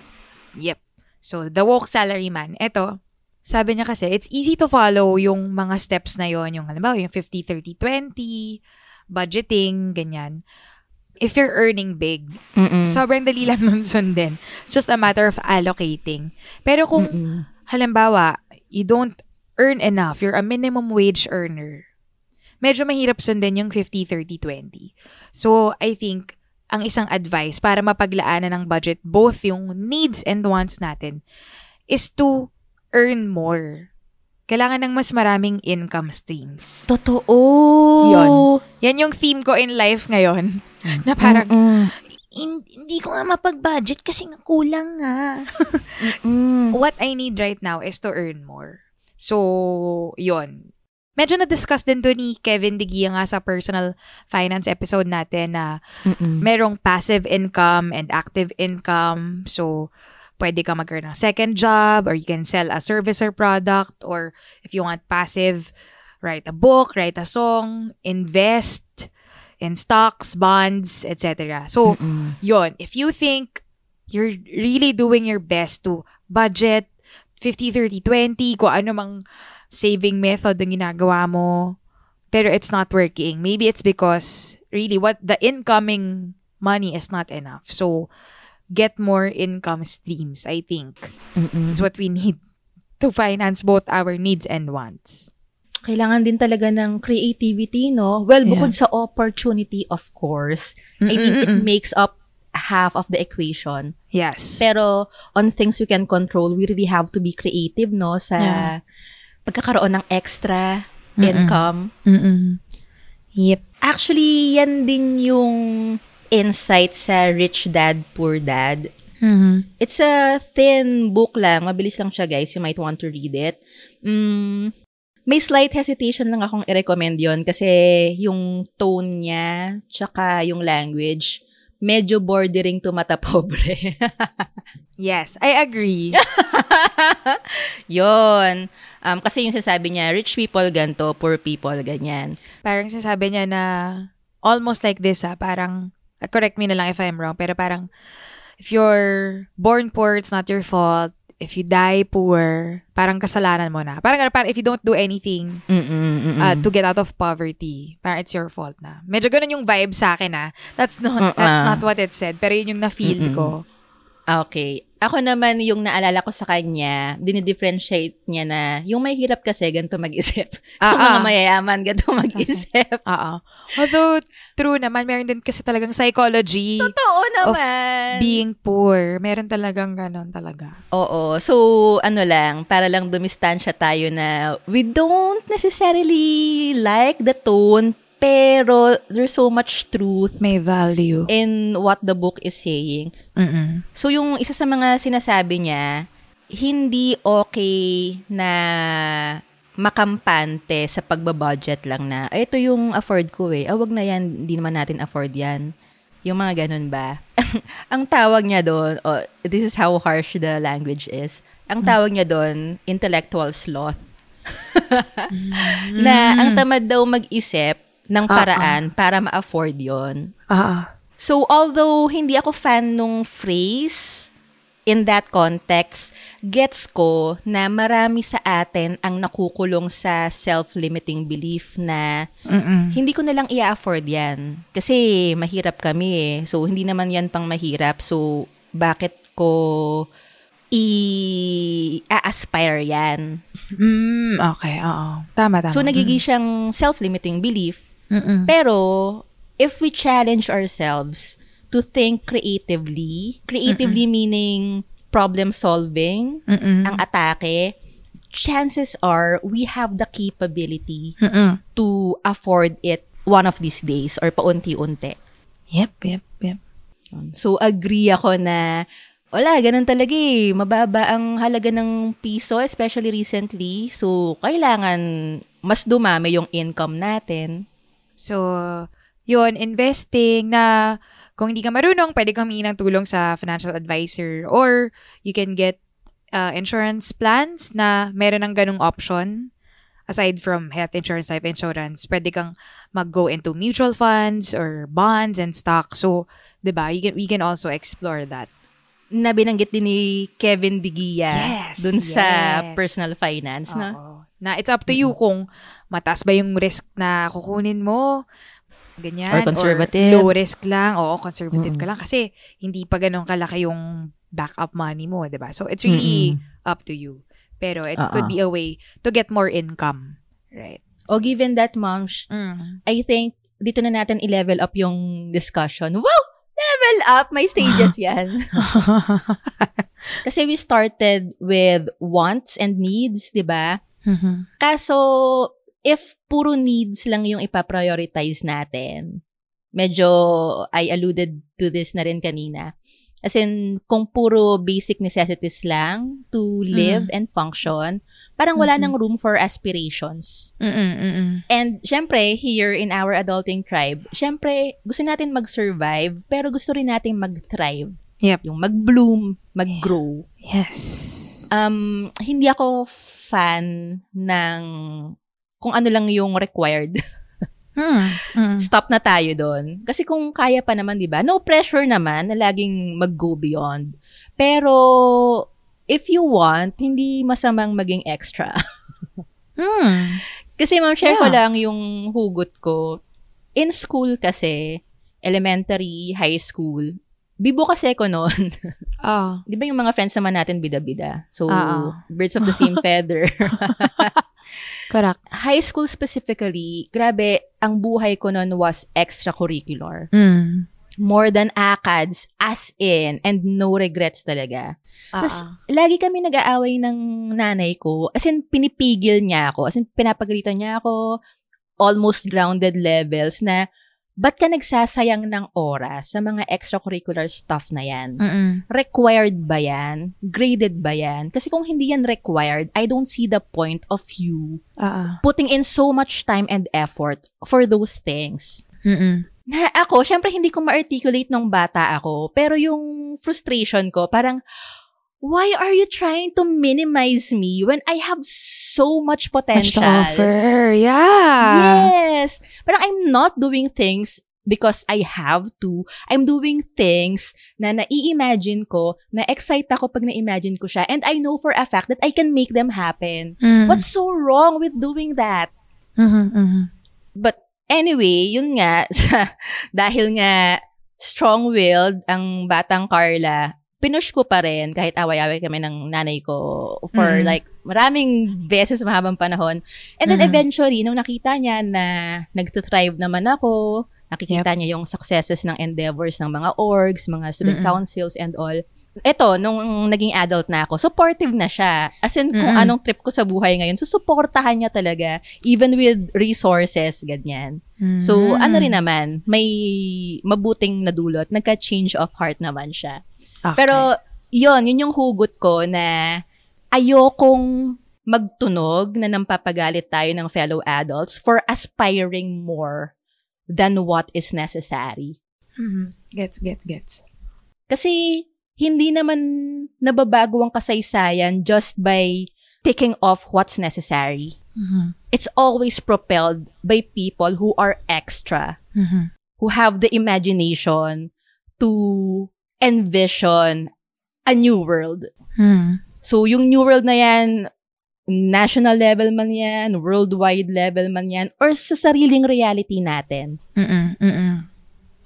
Yep. So, the woke salaryman. Ito, sabi niya kasi, it's easy to follow yung mga steps na yon Yung, halimbawa, yung 50-30-20, budgeting, ganyan. If you're earning big, Mm-mm. sobrang dali lang nun sundin. It's just a matter of allocating. Pero kung, Mm-mm. halimbawa, you don't earn enough, you're a minimum wage earner, medyo mahirap sundin yung 50-30-20. So, I think, ang isang advice para mapaglaanan ng budget, both yung needs and wants natin, is to earn more. Kailangan ng mas maraming income streams. Totoo. Yun. Yan yung theme ko in life ngayon. Na parang, Mm-mm. "Hin- hindi ko nga mapag-budget kasi nga kulang nga. What I need right now is to earn more. So, yon. Medyo na-discuss din to ni Kevin Digia nga sa personal finance episode natin na Mm-mm. merong passive income and active income. So, pwede ka mag-earn ng second job or you can sell a service or product or if you want passive, write a book, write a song, invest in stocks, bonds, etc. So, Mm-mm. yon if you think you're really doing your best to budget 50, 30, 20, kung ano mang saving method ang ginagawa mo, pero it's not working. Maybe it's because really what the incoming money is not enough. So, get more income streams, I think. Mm-mm. Is what we need to finance both our needs and wants. Kailangan din talaga ng creativity, no? Well, Yeah. bukod sa opportunity, of course. I mean, it Mm-mm-mm. makes up half of the equation. Yes. Pero on things we can control, we really have to be creative, no? Sa Yeah. Pagkakaroon ng extra Mm-mm. income. Mm-mm. Yep. Actually, yan din yung insight sa Rich Dad, Poor Dad. Mm-hmm. It's a thin book lang. Mabilis lang siya, guys. You might want to read it. Mm, may slight hesitation lang akong i-recommend yon kasi yung tone niya, tsaka yung language, medyo bordering to mata pobre. Yes, I agree. yon Um, kasi yung sasabi niya, rich people ganto, poor people ganyan. parang sasabi niya na almost like this ah, parang correct me na lang if I'm wrong, pero parang if you're born poor, it's not your fault. If you die poor, parang kasalanan mo na. Parang, parang if you don't do anything uh, to get out of poverty, parang it's your fault na. Medyo ganun yung vibe sa akin ah. That's not, that's Uh-uh. not what it said, pero yun yung na-feel ko. Okay. Ako naman, yung naalala ko sa kanya, dinidifferentiate niya na, yung may hirap kasi, ganito mag-isip. Ah, yung mga ah. mayayaman, ganito mag-isip. Oo. Although, true naman, meron din kasi talagang psychology Totoo naman. being poor. Meron talagang ganon talaga. Oo. So, ano lang, para lang dumistansya tayo na we don't necessarily like the tone, pero there's so much truth May value. in what the book is saying. Mm-mm. So, yung isa sa mga sinasabi niya, hindi okay na makampante sa pagbabudget lang na, "Ay, ito yung afford ko eh. Ah, wag na yan, hindi naman natin afford yan. Yung mga ganun ba? ang tawag niya doon, oh, this is how harsh the language is. Ang tawag niya doon, intellectual sloth. na ang tamad daw mag-isip ng Ah, paraan para ma-afford yon Ah. So, although hindi ako fan nung phrase in that context, gets ko na marami sa atin ang nakukulong sa self-limiting belief na Mm-mm. hindi ko na lang i-afford yan. Kasi mahirap kami eh. So, hindi naman yan pang mahirap. So, bakit ko i-aspire yan? Mm, okay, oo. Tama, tama. So, nagiging siyang self-limiting belief. Mm-mm. Pero, if we challenge ourselves to think creatively, creatively meaning problem solving, Mm-mm. ang atake, chances are we have the capability Mm-mm. to afford it one of these days or paunti-unti. Yep, yep, yep. So, agree ako na wala, ganun talaga eh. Mababa ang halaga ng piso, especially recently. So, kailangan mas dumami yung income natin. So, yun, investing na kung hindi ka marunong, pwede kang humingi ng tulong sa financial advisor or you can get uh, insurance plans na meron ng ganung option. Aside from health insurance, life insurance, pwede kang mag-go into mutual funds or bonds and stocks. So, di ba, you can, we can also explore that. Na binanggit din ni Kevin Digia Yes, dun sa yes. personal finance, no? Na it's up to you kung mataas ba yung risk na kukunin mo. Ganyan. Or conservative. low risk lang. Oo, conservative Mm-mm. ka lang. Kasi hindi pa ganun kalaki yung backup money mo, di ba? So, it's really up to you. Pero it could Oo. be a way to get more income. Right. O given that, mom, Mm. I think dito na natin i-level up yung discussion. Wow! Level up! May stages yan. Kasi we started with wants and needs, di ba? Mhm. Kaso, if puro needs lang yung ipaprioritize natin, medyo I alluded to this na rin kanina. As in, kung puro basic necessities lang to live and function, parang wala Mhm. nang room for aspirations. Mm-mm, mm-mm. And syempre, here in our adulting tribe, syempre, gusto natin mag-survive, pero gusto rin natin mag-thrive. Yep. Yung mag-bloom, mag-grow. Yes. Um, hindi ako fan ng kung ano lang yung required. Mm, mm. Stop na tayo doon. Kasi kung kaya pa naman, di ba? No pressure naman na laging mag-go beyond. Pero, if you want, hindi masamang maging extra. Mm. Kasi ma'am, share ko Yeah. lang yung hugot ko. In school kasi, elementary, high school, bibo kasi ko noon. Oh. Di ba yung mga friends naman natin bida-bida? So, Oo. birds of the same feather. Correct. high school specifically, grabe, ang buhay ko noon was extracurricular. Mm. More than ACADS, as in, and no regrets talaga. Tas, Ah, ah. lagi kami nag-aaway ng nanay ko. As in, pinipigil niya ako. As in, pinapagalitan niya ako. Almost grounded levels na, ba't ka nagsasayang ng oras sa mga extracurricular stuff na yan? Mm-mm. Required ba yan? Graded ba yan? Kasi kung hindi yan required, I don't see the point of you ah. putting in so much time and effort for those things. Mm-mm. Na ako, syempre hindi ko ma-articulate nung bata ako, pero yung frustration ko, parang, why are you trying to minimize me when I have so much Much potential? to offer. Yeah. Yes! Parang I'm not doing things because I have to. I'm doing things na nai-imagine ko, na excite ako pag na-imagine ko siya, and I know for a fact that I can make them happen. Mm. What's so wrong with doing that? Mhm, mhm. But anyway, yun nga, dahil nga strong-willed ang batang Carla, pinush ko pa rin kahit away-away kami ng nanay ko for Mm. like maraming beses mahabang panahon. And then Mm. eventually, nung nakita niya na nagtuthrive naman ako, nakikita niya yung successes ng endeavors ng mga orgs, mga student Mm-mm. councils and all. Eto, nung naging adult na ako, supportive na siya. As in, kung Mm-mm. anong trip ko sa buhay ngayon, susuportahan niya talaga. Even with resources, ganyan. So, Mm. ano rin naman, may mabuting nadulot. Nagka-change of heart naman siya. Okay. Pero, yon yun yung hugot ko na ayokong magtunog na nampapagalit tayo ng fellow adults for aspiring more than what is necessary. Mhm. Gets, gets, gets. Kasi, hindi naman nababago ang kasaysayan just by ticking off what's necessary. Mhm. It's always propelled by people who are extra. Mhm. who have the imagination to envision a new world. Hmm. So, yung new world na yan, national level man yan, worldwide level man yan, or sa sariling reality natin, Mm-mm. Mm-mm.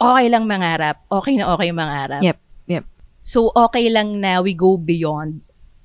okay lang mangarap. Okay na okay mangarap. Yep. Yep. So, okay lang na we go beyond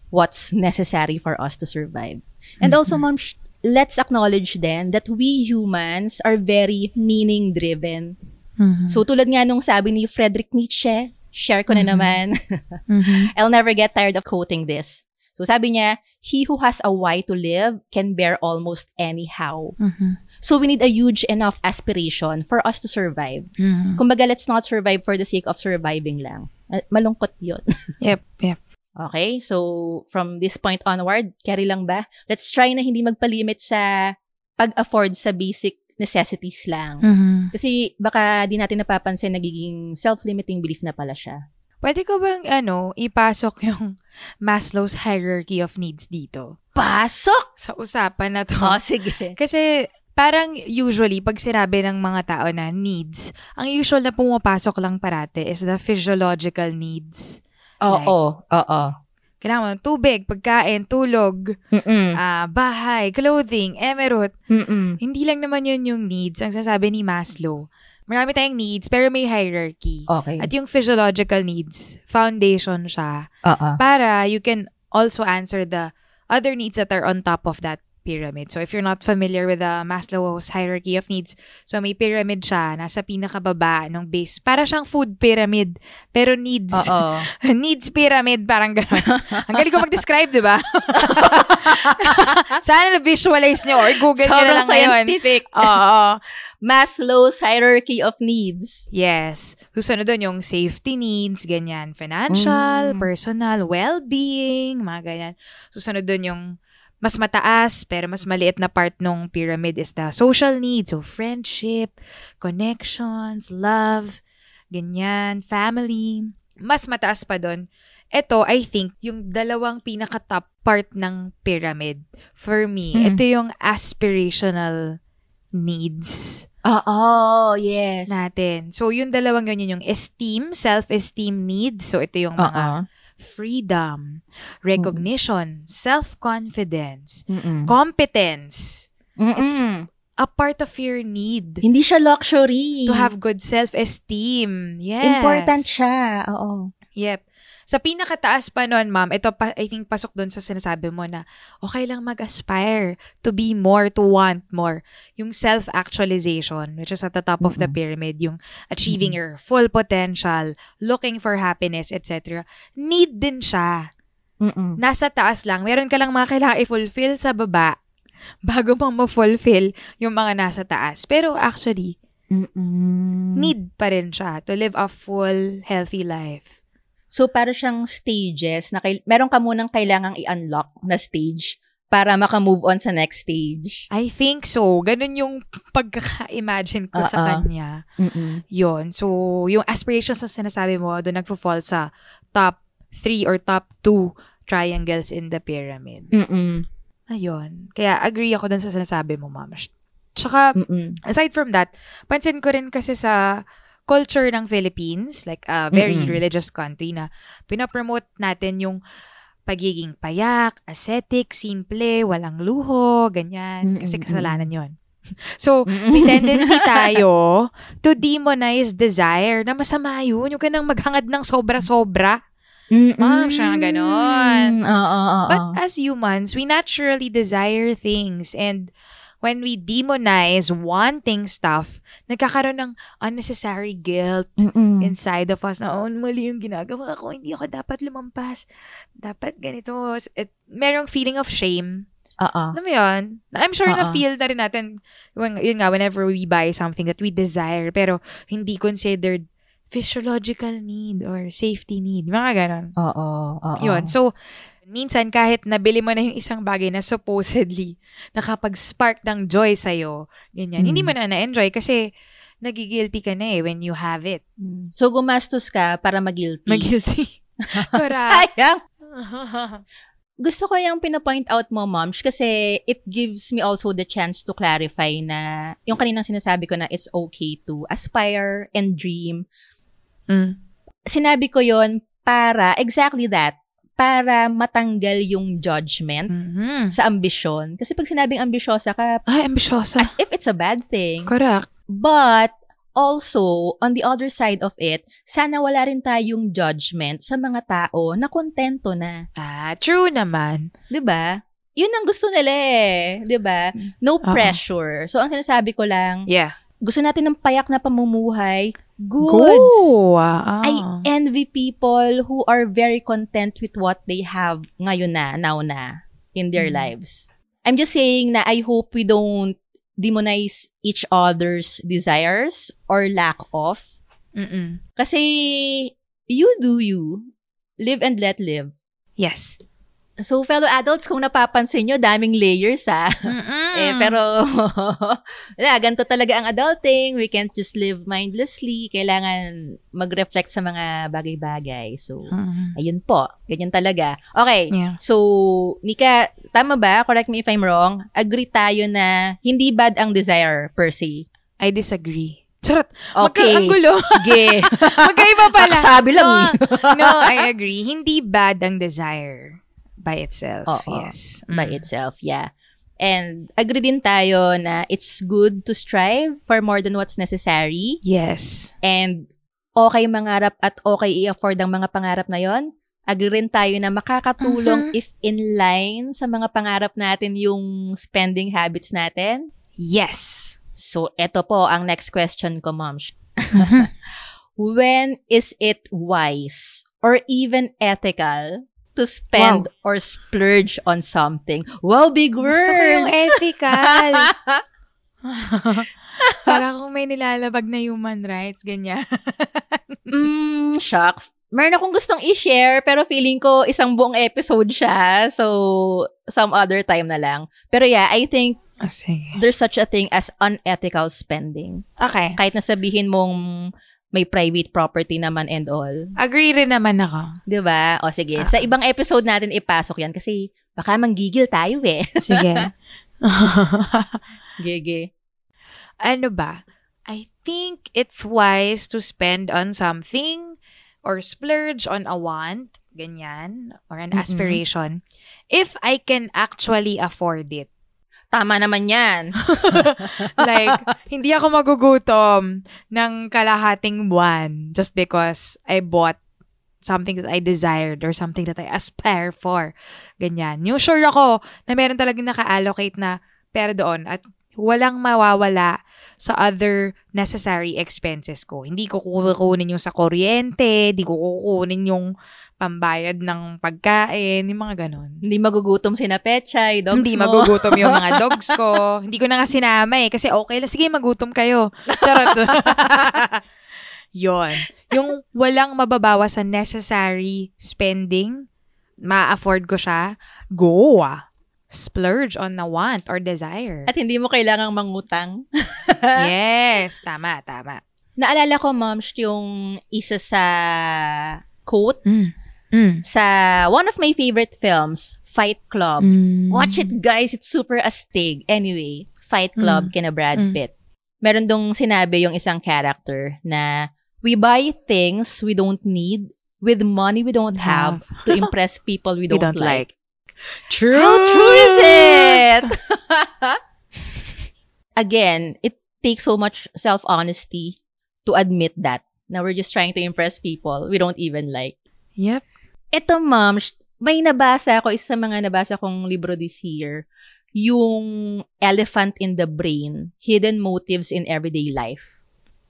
what's necessary for us to survive. And also, ma'am, sh- let's acknowledge then that we humans are very meaning-driven. Mhm. So, tulad nga nung sabi ni Friedrich Nietzsche, share ko na naman. Mhm. I'll never get tired of quoting this. So, sabi niya, he who has a why to live can bear almost anyhow. Mhm. So, we need a huge enough aspiration for us to survive. Mhm. Kumbaga, let's not survive for the sake of surviving lang. Ma- Malungkot yun. Yep. Yep. Okay? So, from this point onward, carry lang ba? Let's try na hindi magpalimit sa pag-afford sa basic necessities lang. Mhm. Kasi baka di natin napapansin nagiging self-limiting belief na pala siya. Pwede ko bang, ano, ipasok yung Maslow's hierarchy of needs dito? Pasok! Sa usapan na to. Oh, sige. Kasi, parang usually, pag sinabi ng mga tao na needs, ang usual na pumapasok lang parate is the physiological needs. Oo, oo. Kailangan mo tubig, pagkain, tulog, ah, bahay, clothing, emerald. Mm-mm. Hindi lang naman yun yung needs. Ang sasabi ni Maslow, marami tayong needs, pero may hierarchy. Okay. At yung physiological needs, foundation siya Oo. para you can also answer the other needs that are on top of that pyramid. So if you're not familiar with the Maslow's hierarchy of needs, so may pyramid siya, nasa pinakababa ng base. Para siyang food pyramid, pero needs. Needs pyramid, parang gano'n. Ang galing ko mag-describe, di ba? Sana na-visualize nyo or Google nyo na Sobrang lang ngayon. scientific. Oo. Maslow's hierarchy of needs. Yes. Susunod doon yung safety needs, ganyan. Financial, Mm. personal, well-being, mga ganyan. Susunod doon yung mas mataas pero mas maliit na part ng pyramid is the social needs. So, friendship, connections, love, ganyan, family. Mas mataas pa doon. Ito, I think, yung dalawang pinaka-top part ng pyramid. For me, Mm. ito yung aspirational needs Oo, yes. natin. So, yung dalawang ganyan, yung esteem, self-esteem needs. So, ito yung mga Oo. Freedom, recognition, self-confidence, Mm-mm. competence. It's Mm-mm. a part of your need Hindi siya luxury. to have good self-esteem. Yes. Important siya. Oo. Yep. Sa pinakataas pa nun, ma'am, ito pa, I think pasok doon sa sinasabi mo na okay lang mag-aspire to be more, to want more. Yung self-actualization, which is at the top of the pyramid, yung achieving your full potential, looking for happiness, etc. Need din siya. Mm-mm. Nasa taas lang. Meron ka lang mga kailangan i-fulfill sa baba bago mo ma-fulfill yung mga nasa taas. Pero actually, Mm-mm. need pa rin siya to live a full, healthy life. So, para siyang stages na kail- meron ka munang kailangang i-unlock na stage para maka-move on sa next stage. I think so. Ganun yung pagkaka-imagine ko sa Oo. kanya. Mm-mm. Yun. So, yung aspirations na sinasabi mo, doon nagfo-fall sa top 3 or top 2 triangles in the pyramid. Mm-mm. Ayun. Kaya agree ako dun sa sinasabi mo, ma'am. Tsaka, Mm-mm. aside from that, pansin ko rin kasi sa culture ng Philippines, like a very Mm-mm. religious country na pinapromote natin yung pagiging payak, ascetic, simple, walang luho, ganyan. Kasi Mm-mm. kasalanan yon. So, Mm-mm. may tendency tayo to demonize desire na masama yun. Yung kanang maghangad ng sobra-sobra. Mm-mm. Ma'am, siya nga ganon. Oo. But as humans, we naturally desire things and when we demonize wanting stuff, nagkakaroon ng unnecessary guilt Mm-mm. inside of us na, oh, mali yung ginagawa ko, hindi ako dapat lumampas. Dapat ganito. It, merong feeling of shame. Oo. Alam mo yun? I'm sure Oo. na-feel na rin natin, when, yun nga, whenever we buy something that we desire, pero hindi considered physiological need or safety need. Mga ganon. Oo. Oo. Yun. So, minsan kahit nabili mo na yung isang bagay na supposedly nakapag-spark ng joy sa'yo, ganyan, Mm. hindi mo na na-enjoy kasi nagigilty ka na eh when you have it. Mm. So, gumastos ka para mag-guilty. Mag-guilty. Correct. Sayang. gusto ko yung pinapoint out mo, moms, kasi it gives me also the chance to clarify na yung kaninang sinasabi ko na it's okay to aspire and dream. Mm. Sinabi ko yon para, exactly that, para matanggal yung judgment Mhm. sa ambisyon. Kasi pag sinabing ambisyosa ka, Ay, ambisyosa. as if it's a bad thing. Correct. But, also, on the other side of it, sana wala rin tayong judgment sa mga tao na kontento na. Ah, true naman. 'di ba? Yun ang gusto nila eh, 'di ba? No Oo. pressure. So ang sinasabi ko lang, Yeah. Gusto natin ng payak na pamumuhay, goods. Go! Ah. I envy people who are very content with what they have ngayon na, now na, in their Mm. lives. I'm just saying na I hope we don't demonize each other's desires or lack of. Mm-mm. Kasi you do you. Live and let live. Yes. So, fellow adults, kung napapansin nyo, daming layers ha. Mm-mm. Eh, pero, wala, ganito talaga ang adulting. We can't just live mindlessly. Kailangan mag-reflect sa mga bagay-bagay. So, Mm-mm. ayun po. Ganyan talaga. Okay. Yeah. So, Nika, tama ba? Correct me if I'm wrong. Agree tayo na hindi bad ang desire per se. I disagree. Charot. Okay. Magka- ang gulo. Sige. Magkaiba pala. Sabi lang no, eh. no, I agree. Hindi bad ang desire by itself. Oo. yes. by Mm. itself, yeah. And agree din tayo na it's good to strive for more than what's necessary. Yes. And okay mangarap at okay i-afford ang mga pangarap na yon. Agree rin tayo na makakatulong Mhm. if in line sa mga pangarap natin yung spending habits natin. Yes. So, eto po ang next question ko, mom. Mhm. When is it wise or even ethical to spend or splurge on something? Wow, big words! Gusto ko yung ethical. Para kung may nilalabag na human rights, ganyan. mm, shucks. Meron akong gustong i-share, pero feeling ko isang buong episode siya. So, some other time na lang. Pero yeah, I think Oh, sige. there's such a thing as unethical spending. Okay. Kahit na sabihin mong may private property naman and all. Agree rin naman ako. 'Di ba? O sige, Ah. sa ibang episode natin ipasok 'yan kasi baka manggigil tayo eh. Sige. Gege. ano ba? I think it's wise to spend on something or splurge on a want, ganyan, or an Mm-mm. aspiration, if I can actually afford it. Tama naman 'yan. like, hindi ako magugutom ng kalahating buwan just because I bought something that I desired or something that I aspire for. Ganyan. Yung sure ako na meron talagang naka-allocate na pera doon at walang mawawala sa other necessary expenses ko. Hindi ko kukunin yung sa kuryente, hindi ko kukunin yung pambayad ng pagkain, yung mga ganon. Hindi magugutom si na Pechay, dogs Hindi mo. magugutom yung mga dogs ko. Hindi ko na nga sinama eh. Kasi okay lang. Sige, magutom kayo. Charot. Yon. Yung walang mababawa sa necessary spending, ma-afford ko siya, go ah. Splurge on the want or desire. At hindi mo kailangang mangutang. yes, tama, tama. Naalala ko, moms, yung isa sa quote Mm. Mm. sa one of my favorite films, Fight Club. Mm. Watch it, guys. It's super astig. Anyway, Fight Club kina Brad Mm. Pitt. Meron dong sinabi yung isang character na we buy things we don't need with money we don't have to impress people we don't, like. True. How true is it? Again, it takes so much self-honesty to admit that. Now we're just trying to impress people we don't even like. Yep. Ito, ma'am, may nabasa ako, isa sa mga nabasa kong libro this year, yung Elephant in the Brain, Hidden Motives in Everyday Life.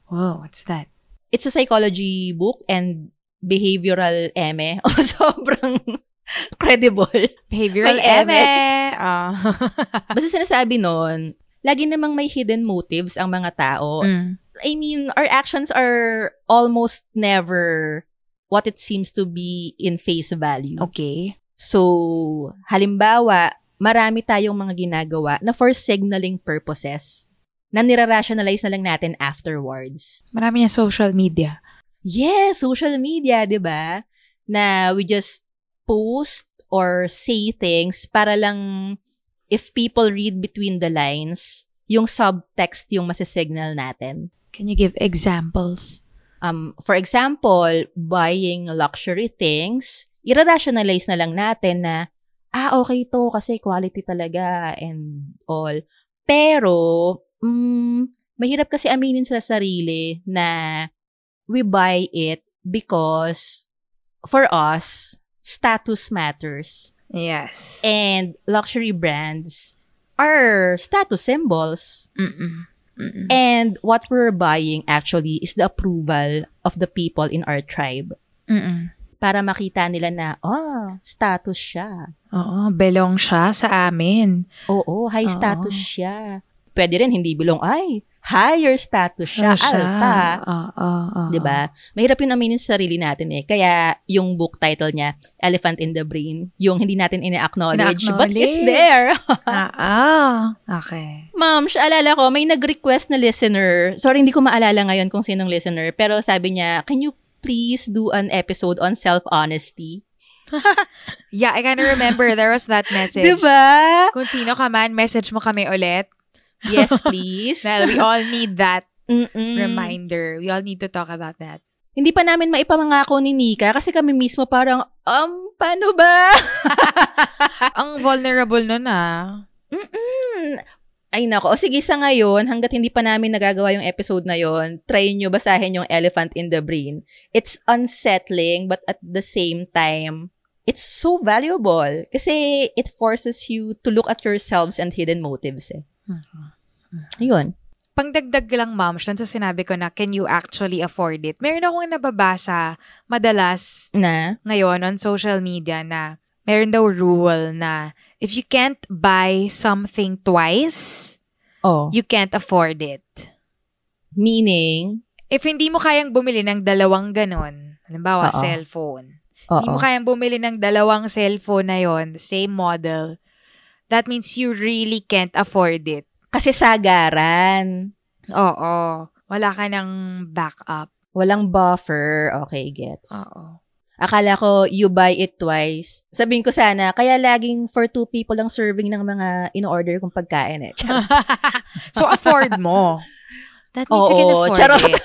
Whoa, what's that? It's a psychology book and behavioral eme. O, sobrang credible. Behavioral May eme. Ah. Basta sinasabi nun, lagi namang may hidden motives ang mga tao. Mm. I mean, our actions are almost never what it seems to be in face value. Okay. So, halimbawa, marami tayong mga ginagawa na for signaling purposes na nirarationalize na lang natin afterwards. Marami niya social media. Yes, social media, 'di ba? Na we just post or say things para lang if people read between the lines, yung subtext yung masisignal natin. Can you give examples? Um, for example, buying luxury things, ira-rationalize na lang natin na, ah, okay to kasi quality talaga and all. Pero, mm, mahirap kasi aminin sa sarili na we buy it because for us, status matters. Yes. And luxury brands are status symbols. Mm-mm. Mm-mm. And what we're buying actually is the approval of the people in our tribe. Mm-mm. Para makita nila na, oh, status siya. Oo, belong siya sa amin. Oo, high Oo. status siya. Pwede rin hindi bilong, ay, higher status siya, Ano siya? alta. Oo, oo. 'Di ba? Mahirap 'yung aminin sa sarili natin eh. Kaya yung book title niya, Elephant in the Brain, yung hindi natin ina-acknowledge, but it's Ina-acknowledge. there. Ah, ah. Okay. Ma'am, siya alala ko, may nag-request na listener. Sorry, hindi ko maalala ngayon kung sinong listener. Pero sabi niya, can you please do an episode on self-honesty? Yeah, I kind of remember there was that message. Diba? Kung sino ka man, message mo kami ulit. Yes, please. Dahil we all need that Mm-mm. reminder. We all need to talk about that. Hindi pa namin maipamangako ni Nika kasi kami mismo parang, um, paano ba? Ang vulnerable nun ah. Mm-mm. Ay nako, o sige sa ngayon, hanggat hindi pa namin nagagawa yung episode na yon, try nyo basahin yung Elephant in the Brain. It's unsettling, but at the same time, it's so valuable kasi it forces you to look at yourselves and hidden motives eh. Ayun. Pangdagdag lang, ma'am, sa sinabi ko na, can you actually afford it? Meron akong nababasa madalas Na? ngayon on social media na meron daw rule na if you can't buy something twice, Oh. you can't afford it. Meaning? If hindi mo kayang bumili ng dalawang ganon, halimbawa, Oo. cellphone, hindi Oo. mo kayang bumili ng dalawang cellphone na yon, same model, that means you really can't afford it. Kasi sagaran. Oo. Wala ka ng backup. Walang buffer. Okay, gets. Oo. Akala ko, you buy it twice. Sabihin ko sana, kaya laging for two people lang serving ng mga in-order kong pagkain eh. So, afford mo. That means you can Oo, afford charot. it.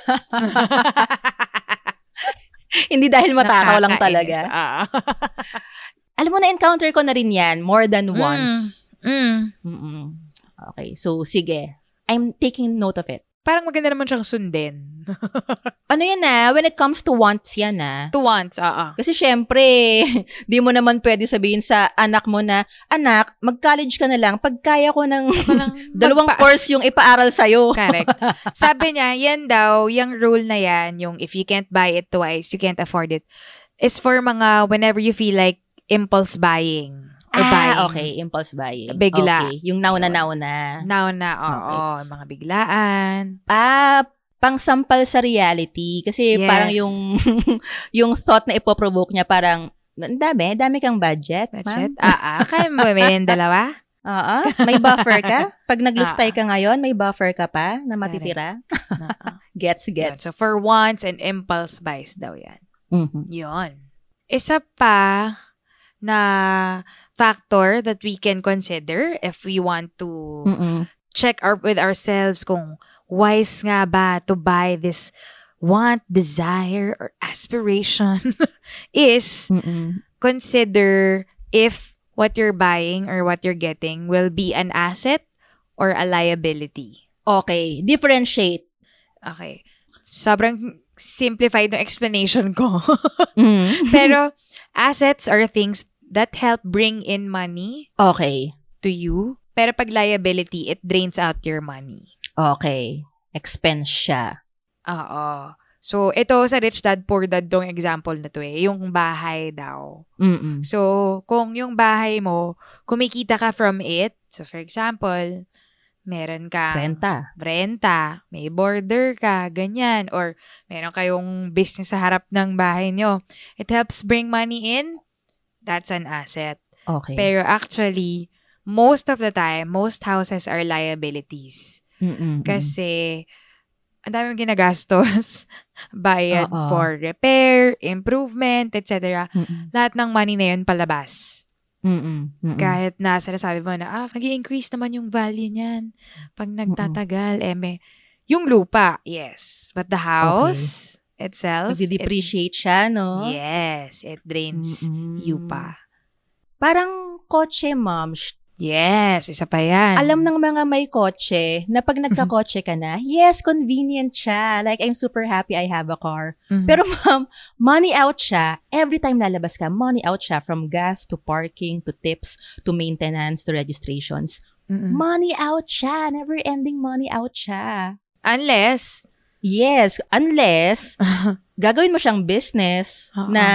Hindi dahil matakaw lang talaga. Ah. Alam mo, na-encounter ko na rin yan more than once. Mm. Mm-mm. Okay, so sige. I'm taking note of it. Parang maganda naman siyang sundin. Ano yan na? When it comes to wants yan na. To once, oo. Kasi syempre, di mo naman pwede sabihin sa anak mo na, anak, mag-college ka na lang pag kaya ko ng dalawang magpaas. course yung ipaaral sa'yo. Correct. Sabi niya, yan daw, yung rule na yan, yung if you can't buy it twice, you can't afford it, is for mga whenever you feel like impulse buying. Or buying. Ah, okay. Impulse buying. Bigla. Okay. Yung nauna-nauna. Now na, oo, mga biglaan. Ah, pangsampal sa reality. Kasi Yes. parang yung yung thought na ipoprovoke niya parang, ang dami, dami kang budget. Budget? ma'am." Ah, ah. Kaya mo bumili ng dalawa? Oo. May buffer ka? Pag naglustay Ah. ka ngayon, may buffer ka pa na matitira? Ah, Gets, Yan. gets. So, for wants and impulse buys daw yan. Mhm. Yon. Isa pa na factor that we can consider if we want to Mm-mm. check our, with ourselves kung wise nga ba to buy this want, desire, or aspiration is Mm-mm. consider if what you're buying or what you're getting will be an asset or a liability. Okay. Differentiate. Okay. Sobrang simplified ng explanation ko. Mm. Pero assets are things that help bring in money Okay. to you. Pero pag liability, it drains out your money. Okay. Expense siya. Oo. So, ito sa Rich Dad, Poor Dad tong example na to eh. Yung bahay daw. Mm-mm. So, kung yung bahay mo, kumikita ka from it. So, for example, meron ka Renta. renta, may border ka, ganyan. Or meron kayong business sa harap ng bahay nyo. It helps bring money in. That's an asset. Okay. Pero actually, most of the time, most houses are liabilities. Mm-mm. Kasi, ang daming ginagastos. Bayad Oo. for repair, improvement, etc. Mm-mm. Lahat ng money na yun palabas. Mm-mm. Mm-mm. Kahit na sinasabi mo na, ah, mag increase naman yung value niyan. Pag nagtatagal, eh, may, yung lupa, yes. But the house itself, it- Nagde-depreciate siya, no? yes, it drains Mm-mm. you pa. Parang kotse, ma'am. Yes, isa pa yan. Alam ng mga may kotse na pag nagka-kotse ka na, yes, convenient siya. Like, I'm super happy I have a car. Mhm. Pero ma'am, money out siya. Every time lalabas ka, money out siya. From gas to parking to tips to maintenance to registrations. Mm-mm. Money out siya. Never-ending money out siya. Unless, Yes, unless gagawin mo siyang business Oo. na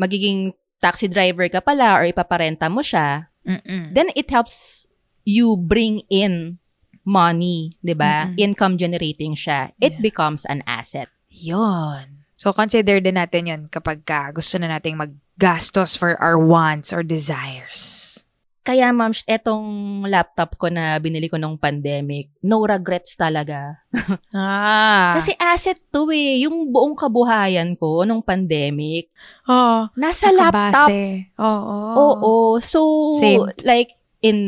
magiging taxi driver ka pala or ipaparenta mo siya, Mm-mm. then it helps you bring in money, 'di ba? Income generating siya. It Yeah. becomes an asset. Yon. So, consider din natin yon kapag ka gusto na nating maggastos for our wants or desires. Kaya ma'am, etong laptop ko na binili ko nung pandemic, no regrets talaga. Ah. Kasi asset to eh. Yung buong kabuhayan ko nung pandemic, oh, nasa laptop. Oo. Oo. So, Same. like, in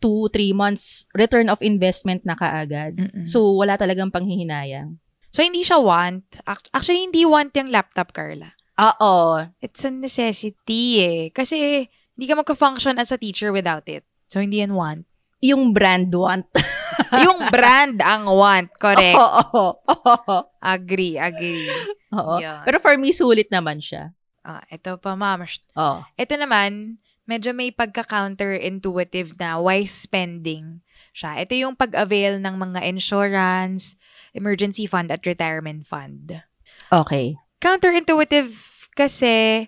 two, three months, return of investment na kaagad. Mm-mm. So, wala talagang panghihinayang. So, hindi siya want. Act- Actually, hindi want yung laptop, Carla. Oo. It's a necessity eh. Kasi, hindi ka magka-function as a teacher without it. So, hindi yan want. Yung brand want. yung brand ang want. Correct. Oo. Oo. Agree, agree. Oo. Yun. Pero for me, sulit naman siya. Ah, ito pa, ma'am. Oo. Ito naman, medyo may pagka-counterintuitive na wise spending siya. Ito yung pag-avail ng mga insurance, emergency fund at retirement fund. Okay. Counterintuitive kasi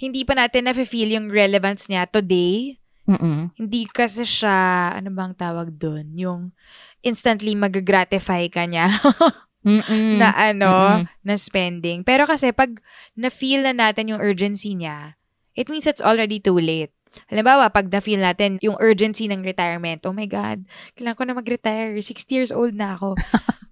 hindi pa natin na-feel yung relevance niya today. Mm-mm. Hindi kasi siya, ano bang tawag doon? Yung instantly mag-gratify ka niya na ano, Mm-mm. na spending. Pero kasi pag na-feel na natin yung urgency niya, it means it's already too late. Halimbawa, pag na-feel natin yung urgency ng retirement, oh my God, kailangan ko na mag-retire. 60 years old na ako.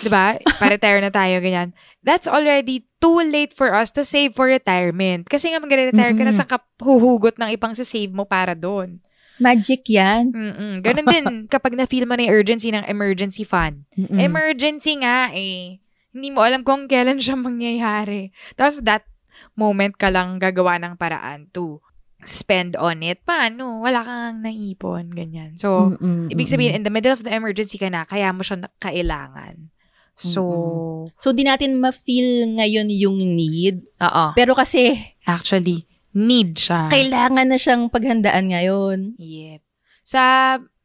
'Di ba? Pa-retire na tayo, ganyan. That's already too late for us to save for retirement. Kasi nga mag-retire ka na sa kahuhugot ng ipang save mo para doon. Magic yan. Mm-mm. Ganun din kapag na-feel mo na yung urgency ng emergency fund. Mm-mm. Emergency nga eh. Hindi mo alam kung kailan siya mangyayari. Tapos that moment ka lang gagawa ng paraan to spend on it. Paano? Wala kang naipon, ganyan. So, Mm-mm. ibig sabihin, in the middle of the emergency ka na, kaya mo siya kailangan. So, So, di natin ma-feel ngayon yung need. oo. Pero kasi, Actually, need siya. kailangan na siyang paghandaan ngayon. Yep. Sa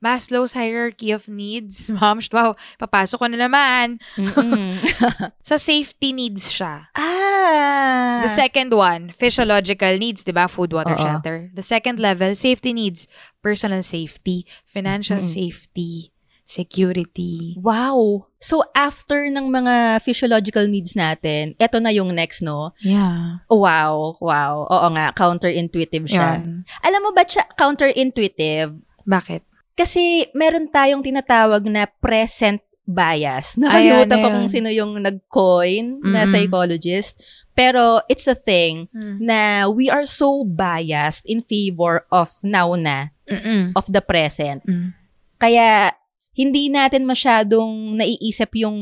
Maslow's hierarchy of needs, ma'am, wow, papasok ko na naman. Sa safety needs siya. ah! The second one, physiological needs, 'di ba? Food, water, Oo. shelter. The second level, safety needs, personal safety, financial Mm-mm. safety, security. Wow! So, after ng mga physiological needs natin, eto na yung next, no? Yeah. Wow, wow. Oo nga, counterintuitive siya. Yan. Alam mo ba siya counterintuitive? Bakit? Kasi meron tayong tinatawag na present bias. Ko yun? kung sino yung nag-coin na Mm-mm. psychologist. Pero it's a thing Mm. na we are so biased in favor of now na, Mm-mm. of the present. Mm. Kaya hindi natin masyadong naiisip yung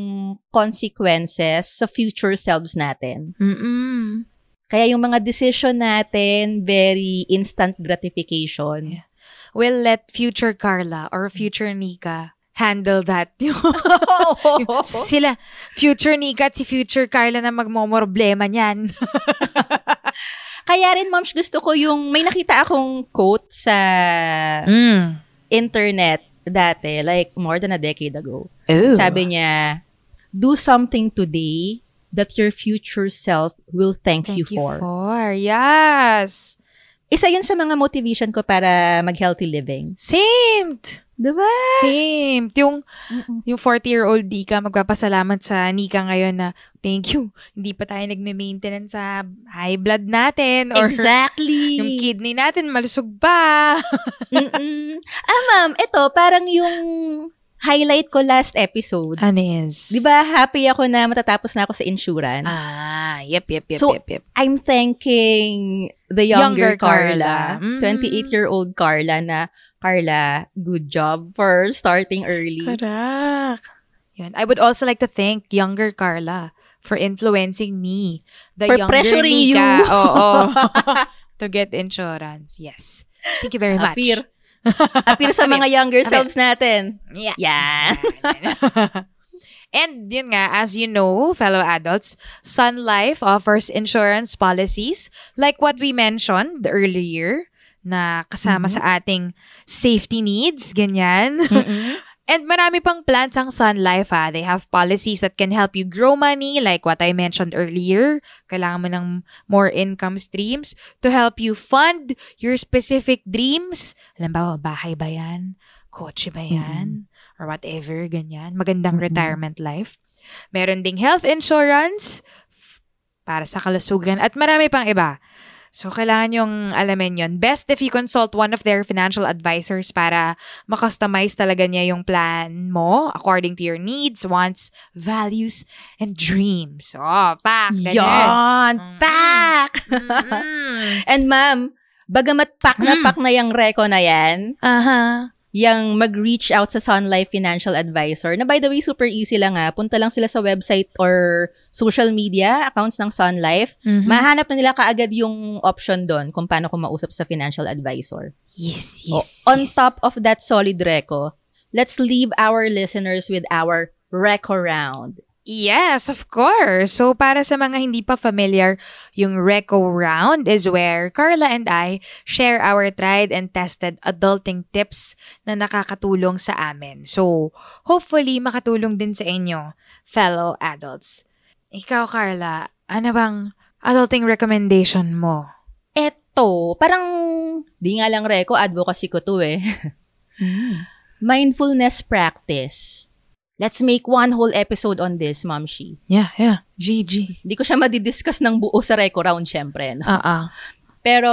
consequences sa future selves natin. Mm-mm. Kaya yung mga decision natin, very instant gratification. Yeah. We'll let future Carla or future Nika handle that. Sila, future Nika at si future Carla na magmomroblema niyan. Kaya rin, moms, gusto ko yung, may nakita akong quote sa Mm. internet dati, like more than a decade ago. Ooh. Sabi niya, do something today that your future self will thank, Thank you, for. Yes. Isa yun sa mga motivation ko para mag-healthy living. Same. Diba? Same. Yung, Mm-mm. yung 40-year-old Nika, magpapasalamat sa Nika ngayon na, thank you, hindi pa tayo nagme-maintenance sa high blood natin or Exactly. yung kidney natin malusog pa. Mm-mm. Ah, ma'am, ito, parang yung highlight ko last episode. Ano is? Di ba happy ako na matatapos na ako sa insurance? Ah, yep, yep, yep, So, yep, yep. I'm thanking the younger, Younger Carla. Carla, Mhm. 28-year-old Carla na, Carla, good job for starting early. Correct. Yun. I would also like to thank younger Carla for influencing me. The For younger pressuring Nika. you. Oo. to get insurance. Yes. Thank you very much. Appear. Appear sa mga younger selves natin. Yeah. Yan. And yun nga, as you know, fellow adults, Sun Life offers insurance policies like what we mentioned earlier na kasama Mhm. sa ating safety needs, ganyan. Mm-mm. And marami pang plans ang Sun Life ha. They have policies that can help you grow money like what I mentioned earlier. Kailangan mo ng more income streams to help you fund your specific dreams. Alam ba, bahay ba yan? Kotse ba yan? Or whatever, ganyan. Magandang Mm-mm. retirement life. Meron ding health insurance f- para sa kalusugan at marami pang iba. So, kailangan yung alamin yon. Best if you consult one of their financial advisors para makustomize talaga niya yung plan mo according to your needs, wants, values, and dreams. Oh, pak! ganun. Yan! Mm. Pack! Mm-mm. And ma'am, bagamat pack na Mm. pack na yung reco na yan, Aha. Yung mag-reach out sa Sun Life Financial Advisor, na by the way, super easy lang ha. Punta lang sila sa website or social media accounts ng Sun Life. Mhm. Mahanap na nila kaagad yung option doon kung paano kumausap sa financial advisor. Yes, O, yes. on yes. top of that solid reco, let's leave our listeners with our reco round. Yes, of course. So, para sa mga hindi pa familiar, yung Reco Round is where Carla and I share our tried and tested adulting tips na nakakatulong sa amin. So, hopefully, makatulong din sa inyo, fellow adults. Ikaw, Carla, ano bang adulting recommendation mo? Eto, parang, di nga lang reco, advocacy ko to eh. Mindfulness practice. Let's make one whole episode on this, Ma'am Shi. Yeah, yeah. GG. Hindi ko siya madidiscuss ng buo sa reco round, syempre. No? Ah, ah. Pero,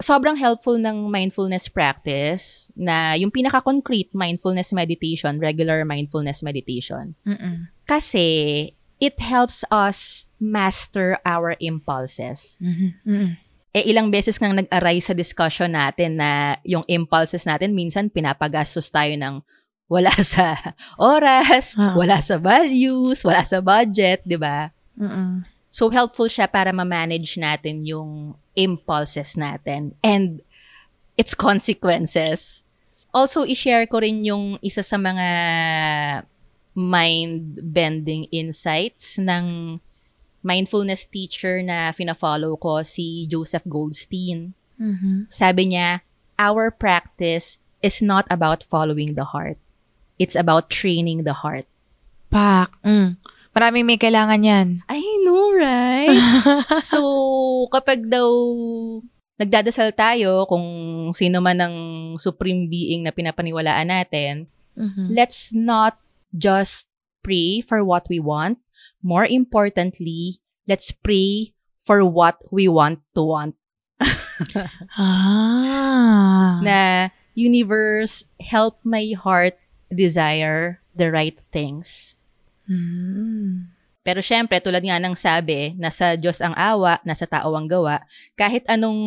sobrang helpful ng mindfulness practice na yung pinaka-concrete mindfulness meditation, regular mindfulness meditation. Mm-mm. Kasi, it helps us master our impulses. Mhm. Mm-mm. Eh, ilang beses nang nag-arise sa discussion natin na yung impulses natin, minsan pinapagastos tayo ng wala sa oras, Ah. wala sa values, wala sa budget, di ba? So, helpful siya para ma-manage natin yung impulses natin and its consequences. Also, i-share ko rin yung isa sa mga mind-bending insights ng mindfulness teacher na fina-follow ko, si Joseph Goldstein. Mhm. Sabi niya, our practice is not about following the heart. It's about training the heart. Pak. Mm. Maraming may kailangan yan. I know, right? so, kapag daw nagdadasal tayo, kung sino man ang supreme being na pinapaniwalaan natin, Mhm. let's not just pray for what we want. More importantly, let's pray for what we want to want. Ah. Na, universe, help my heart desire the right things. Mm. Pero syempre, tulad nga ng sabi, nasa Diyos ang awa, nasa tao ang gawa. Kahit anong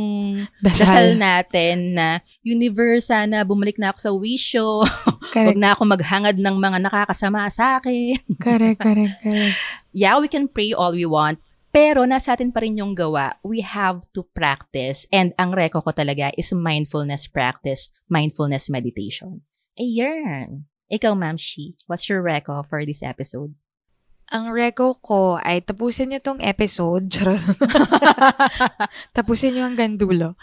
dasal Dasal. natin na, universe, sana bumalik na ako sa wisyo. Huwag na ako maghangad ng mga nakakasama sa akin. correct, correct, correct. Yeah, we can pray all we want. Pero nasa atin pa rin yung gawa. We have to practice. And ang reko ko talaga is mindfulness practice, mindfulness meditation. Ayan. Ikaw, Ma'am Shi, what's your reko for this episode? Ang reko ko ay tapusin niyo tong episode. Tapusin niyo hanggang dulo.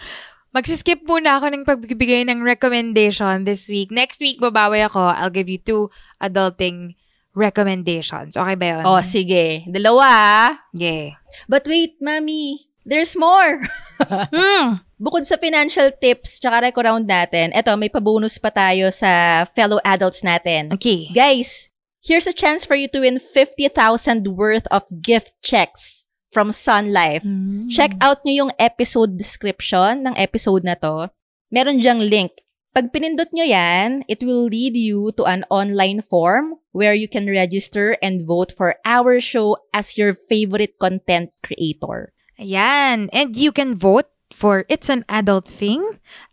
Magsiskip muna ako ng pagbibigay ng recommendation this week. Next week, babawi ako. I'll give you two adulting recommendations. Okay ba yun? Oh, sige. Dalawa. ah. Yeah. But wait, Mami. There's more. Hmm. Bukod sa financial tips tsaka reco round natin, eto, may pabonus pa tayo sa fellow adults natin. Okay. Guys, here's a chance for you to win 50,000 worth of gift checks from Sun Life. Mm. Check out nyo yung episode description ng episode na to. Meron diyang link. Pag pinindot nyo yan, it will lead you to an online form where you can register and vote for our show as your favorite content creator. Ayan. And you can vote for It's an Adult Thing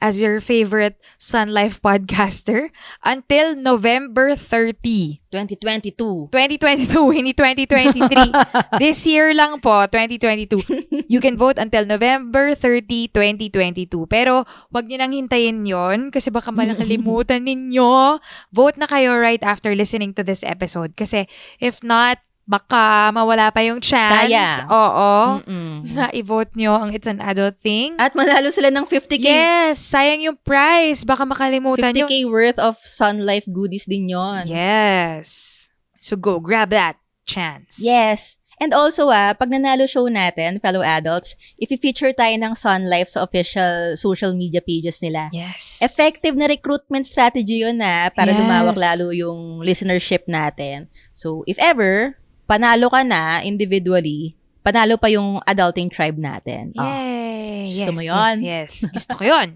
as your favorite Sun Life podcaster until November 30. 2022. 2022, hindi 2023. This year lang po, 2022. You can vote until November 30, 2022. Pero wag niyo nang hintayin yon kasi baka malakalimutan ninyo. Vote na kayo right after listening to this episode. Kasi if not, baka mawala pa yung chance. Saya. Oo. Mm-mm. Na i-vote nyo ang It's an Adult Thing. At manalo sila ng 50k. Yes, sayang yung prize. Baka makalimutan nyo. 50k worth of Sun Life goodies din yon. Yes. So go, grab that chance. Yes. And also ah, pag nanalo show natin, fellow adults, if feature tayo ng Sun Life sa official social media pages nila. Yes. Effective na recruitment strategy yun na para Yes. lumawak lalo yung listenership natin. So, if ever, panalo ka na individually, panalo pa yung adulting tribe natin. Oh. Yay! Gusto yes, mo yun? Yes, yes. Gusto ko yun.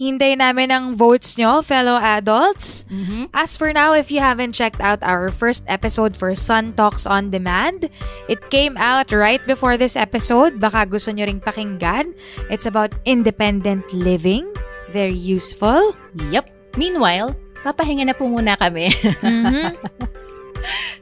Hintay namin ang votes nyo, fellow adults. Mhm. As for now, if you haven't checked out our first episode for Sun Talks on Demand, it came out right before this episode. Baka gusto nyo ring pakinggan. It's about independent living. Very useful. Yep. Meanwhile, papahinga na po muna kami. Mhm.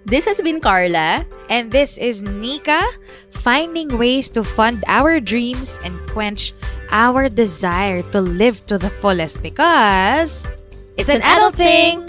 This has been Carla. And this is Nika, finding ways to fund our dreams and quench our desire to live to the fullest because it's, an, adult thing.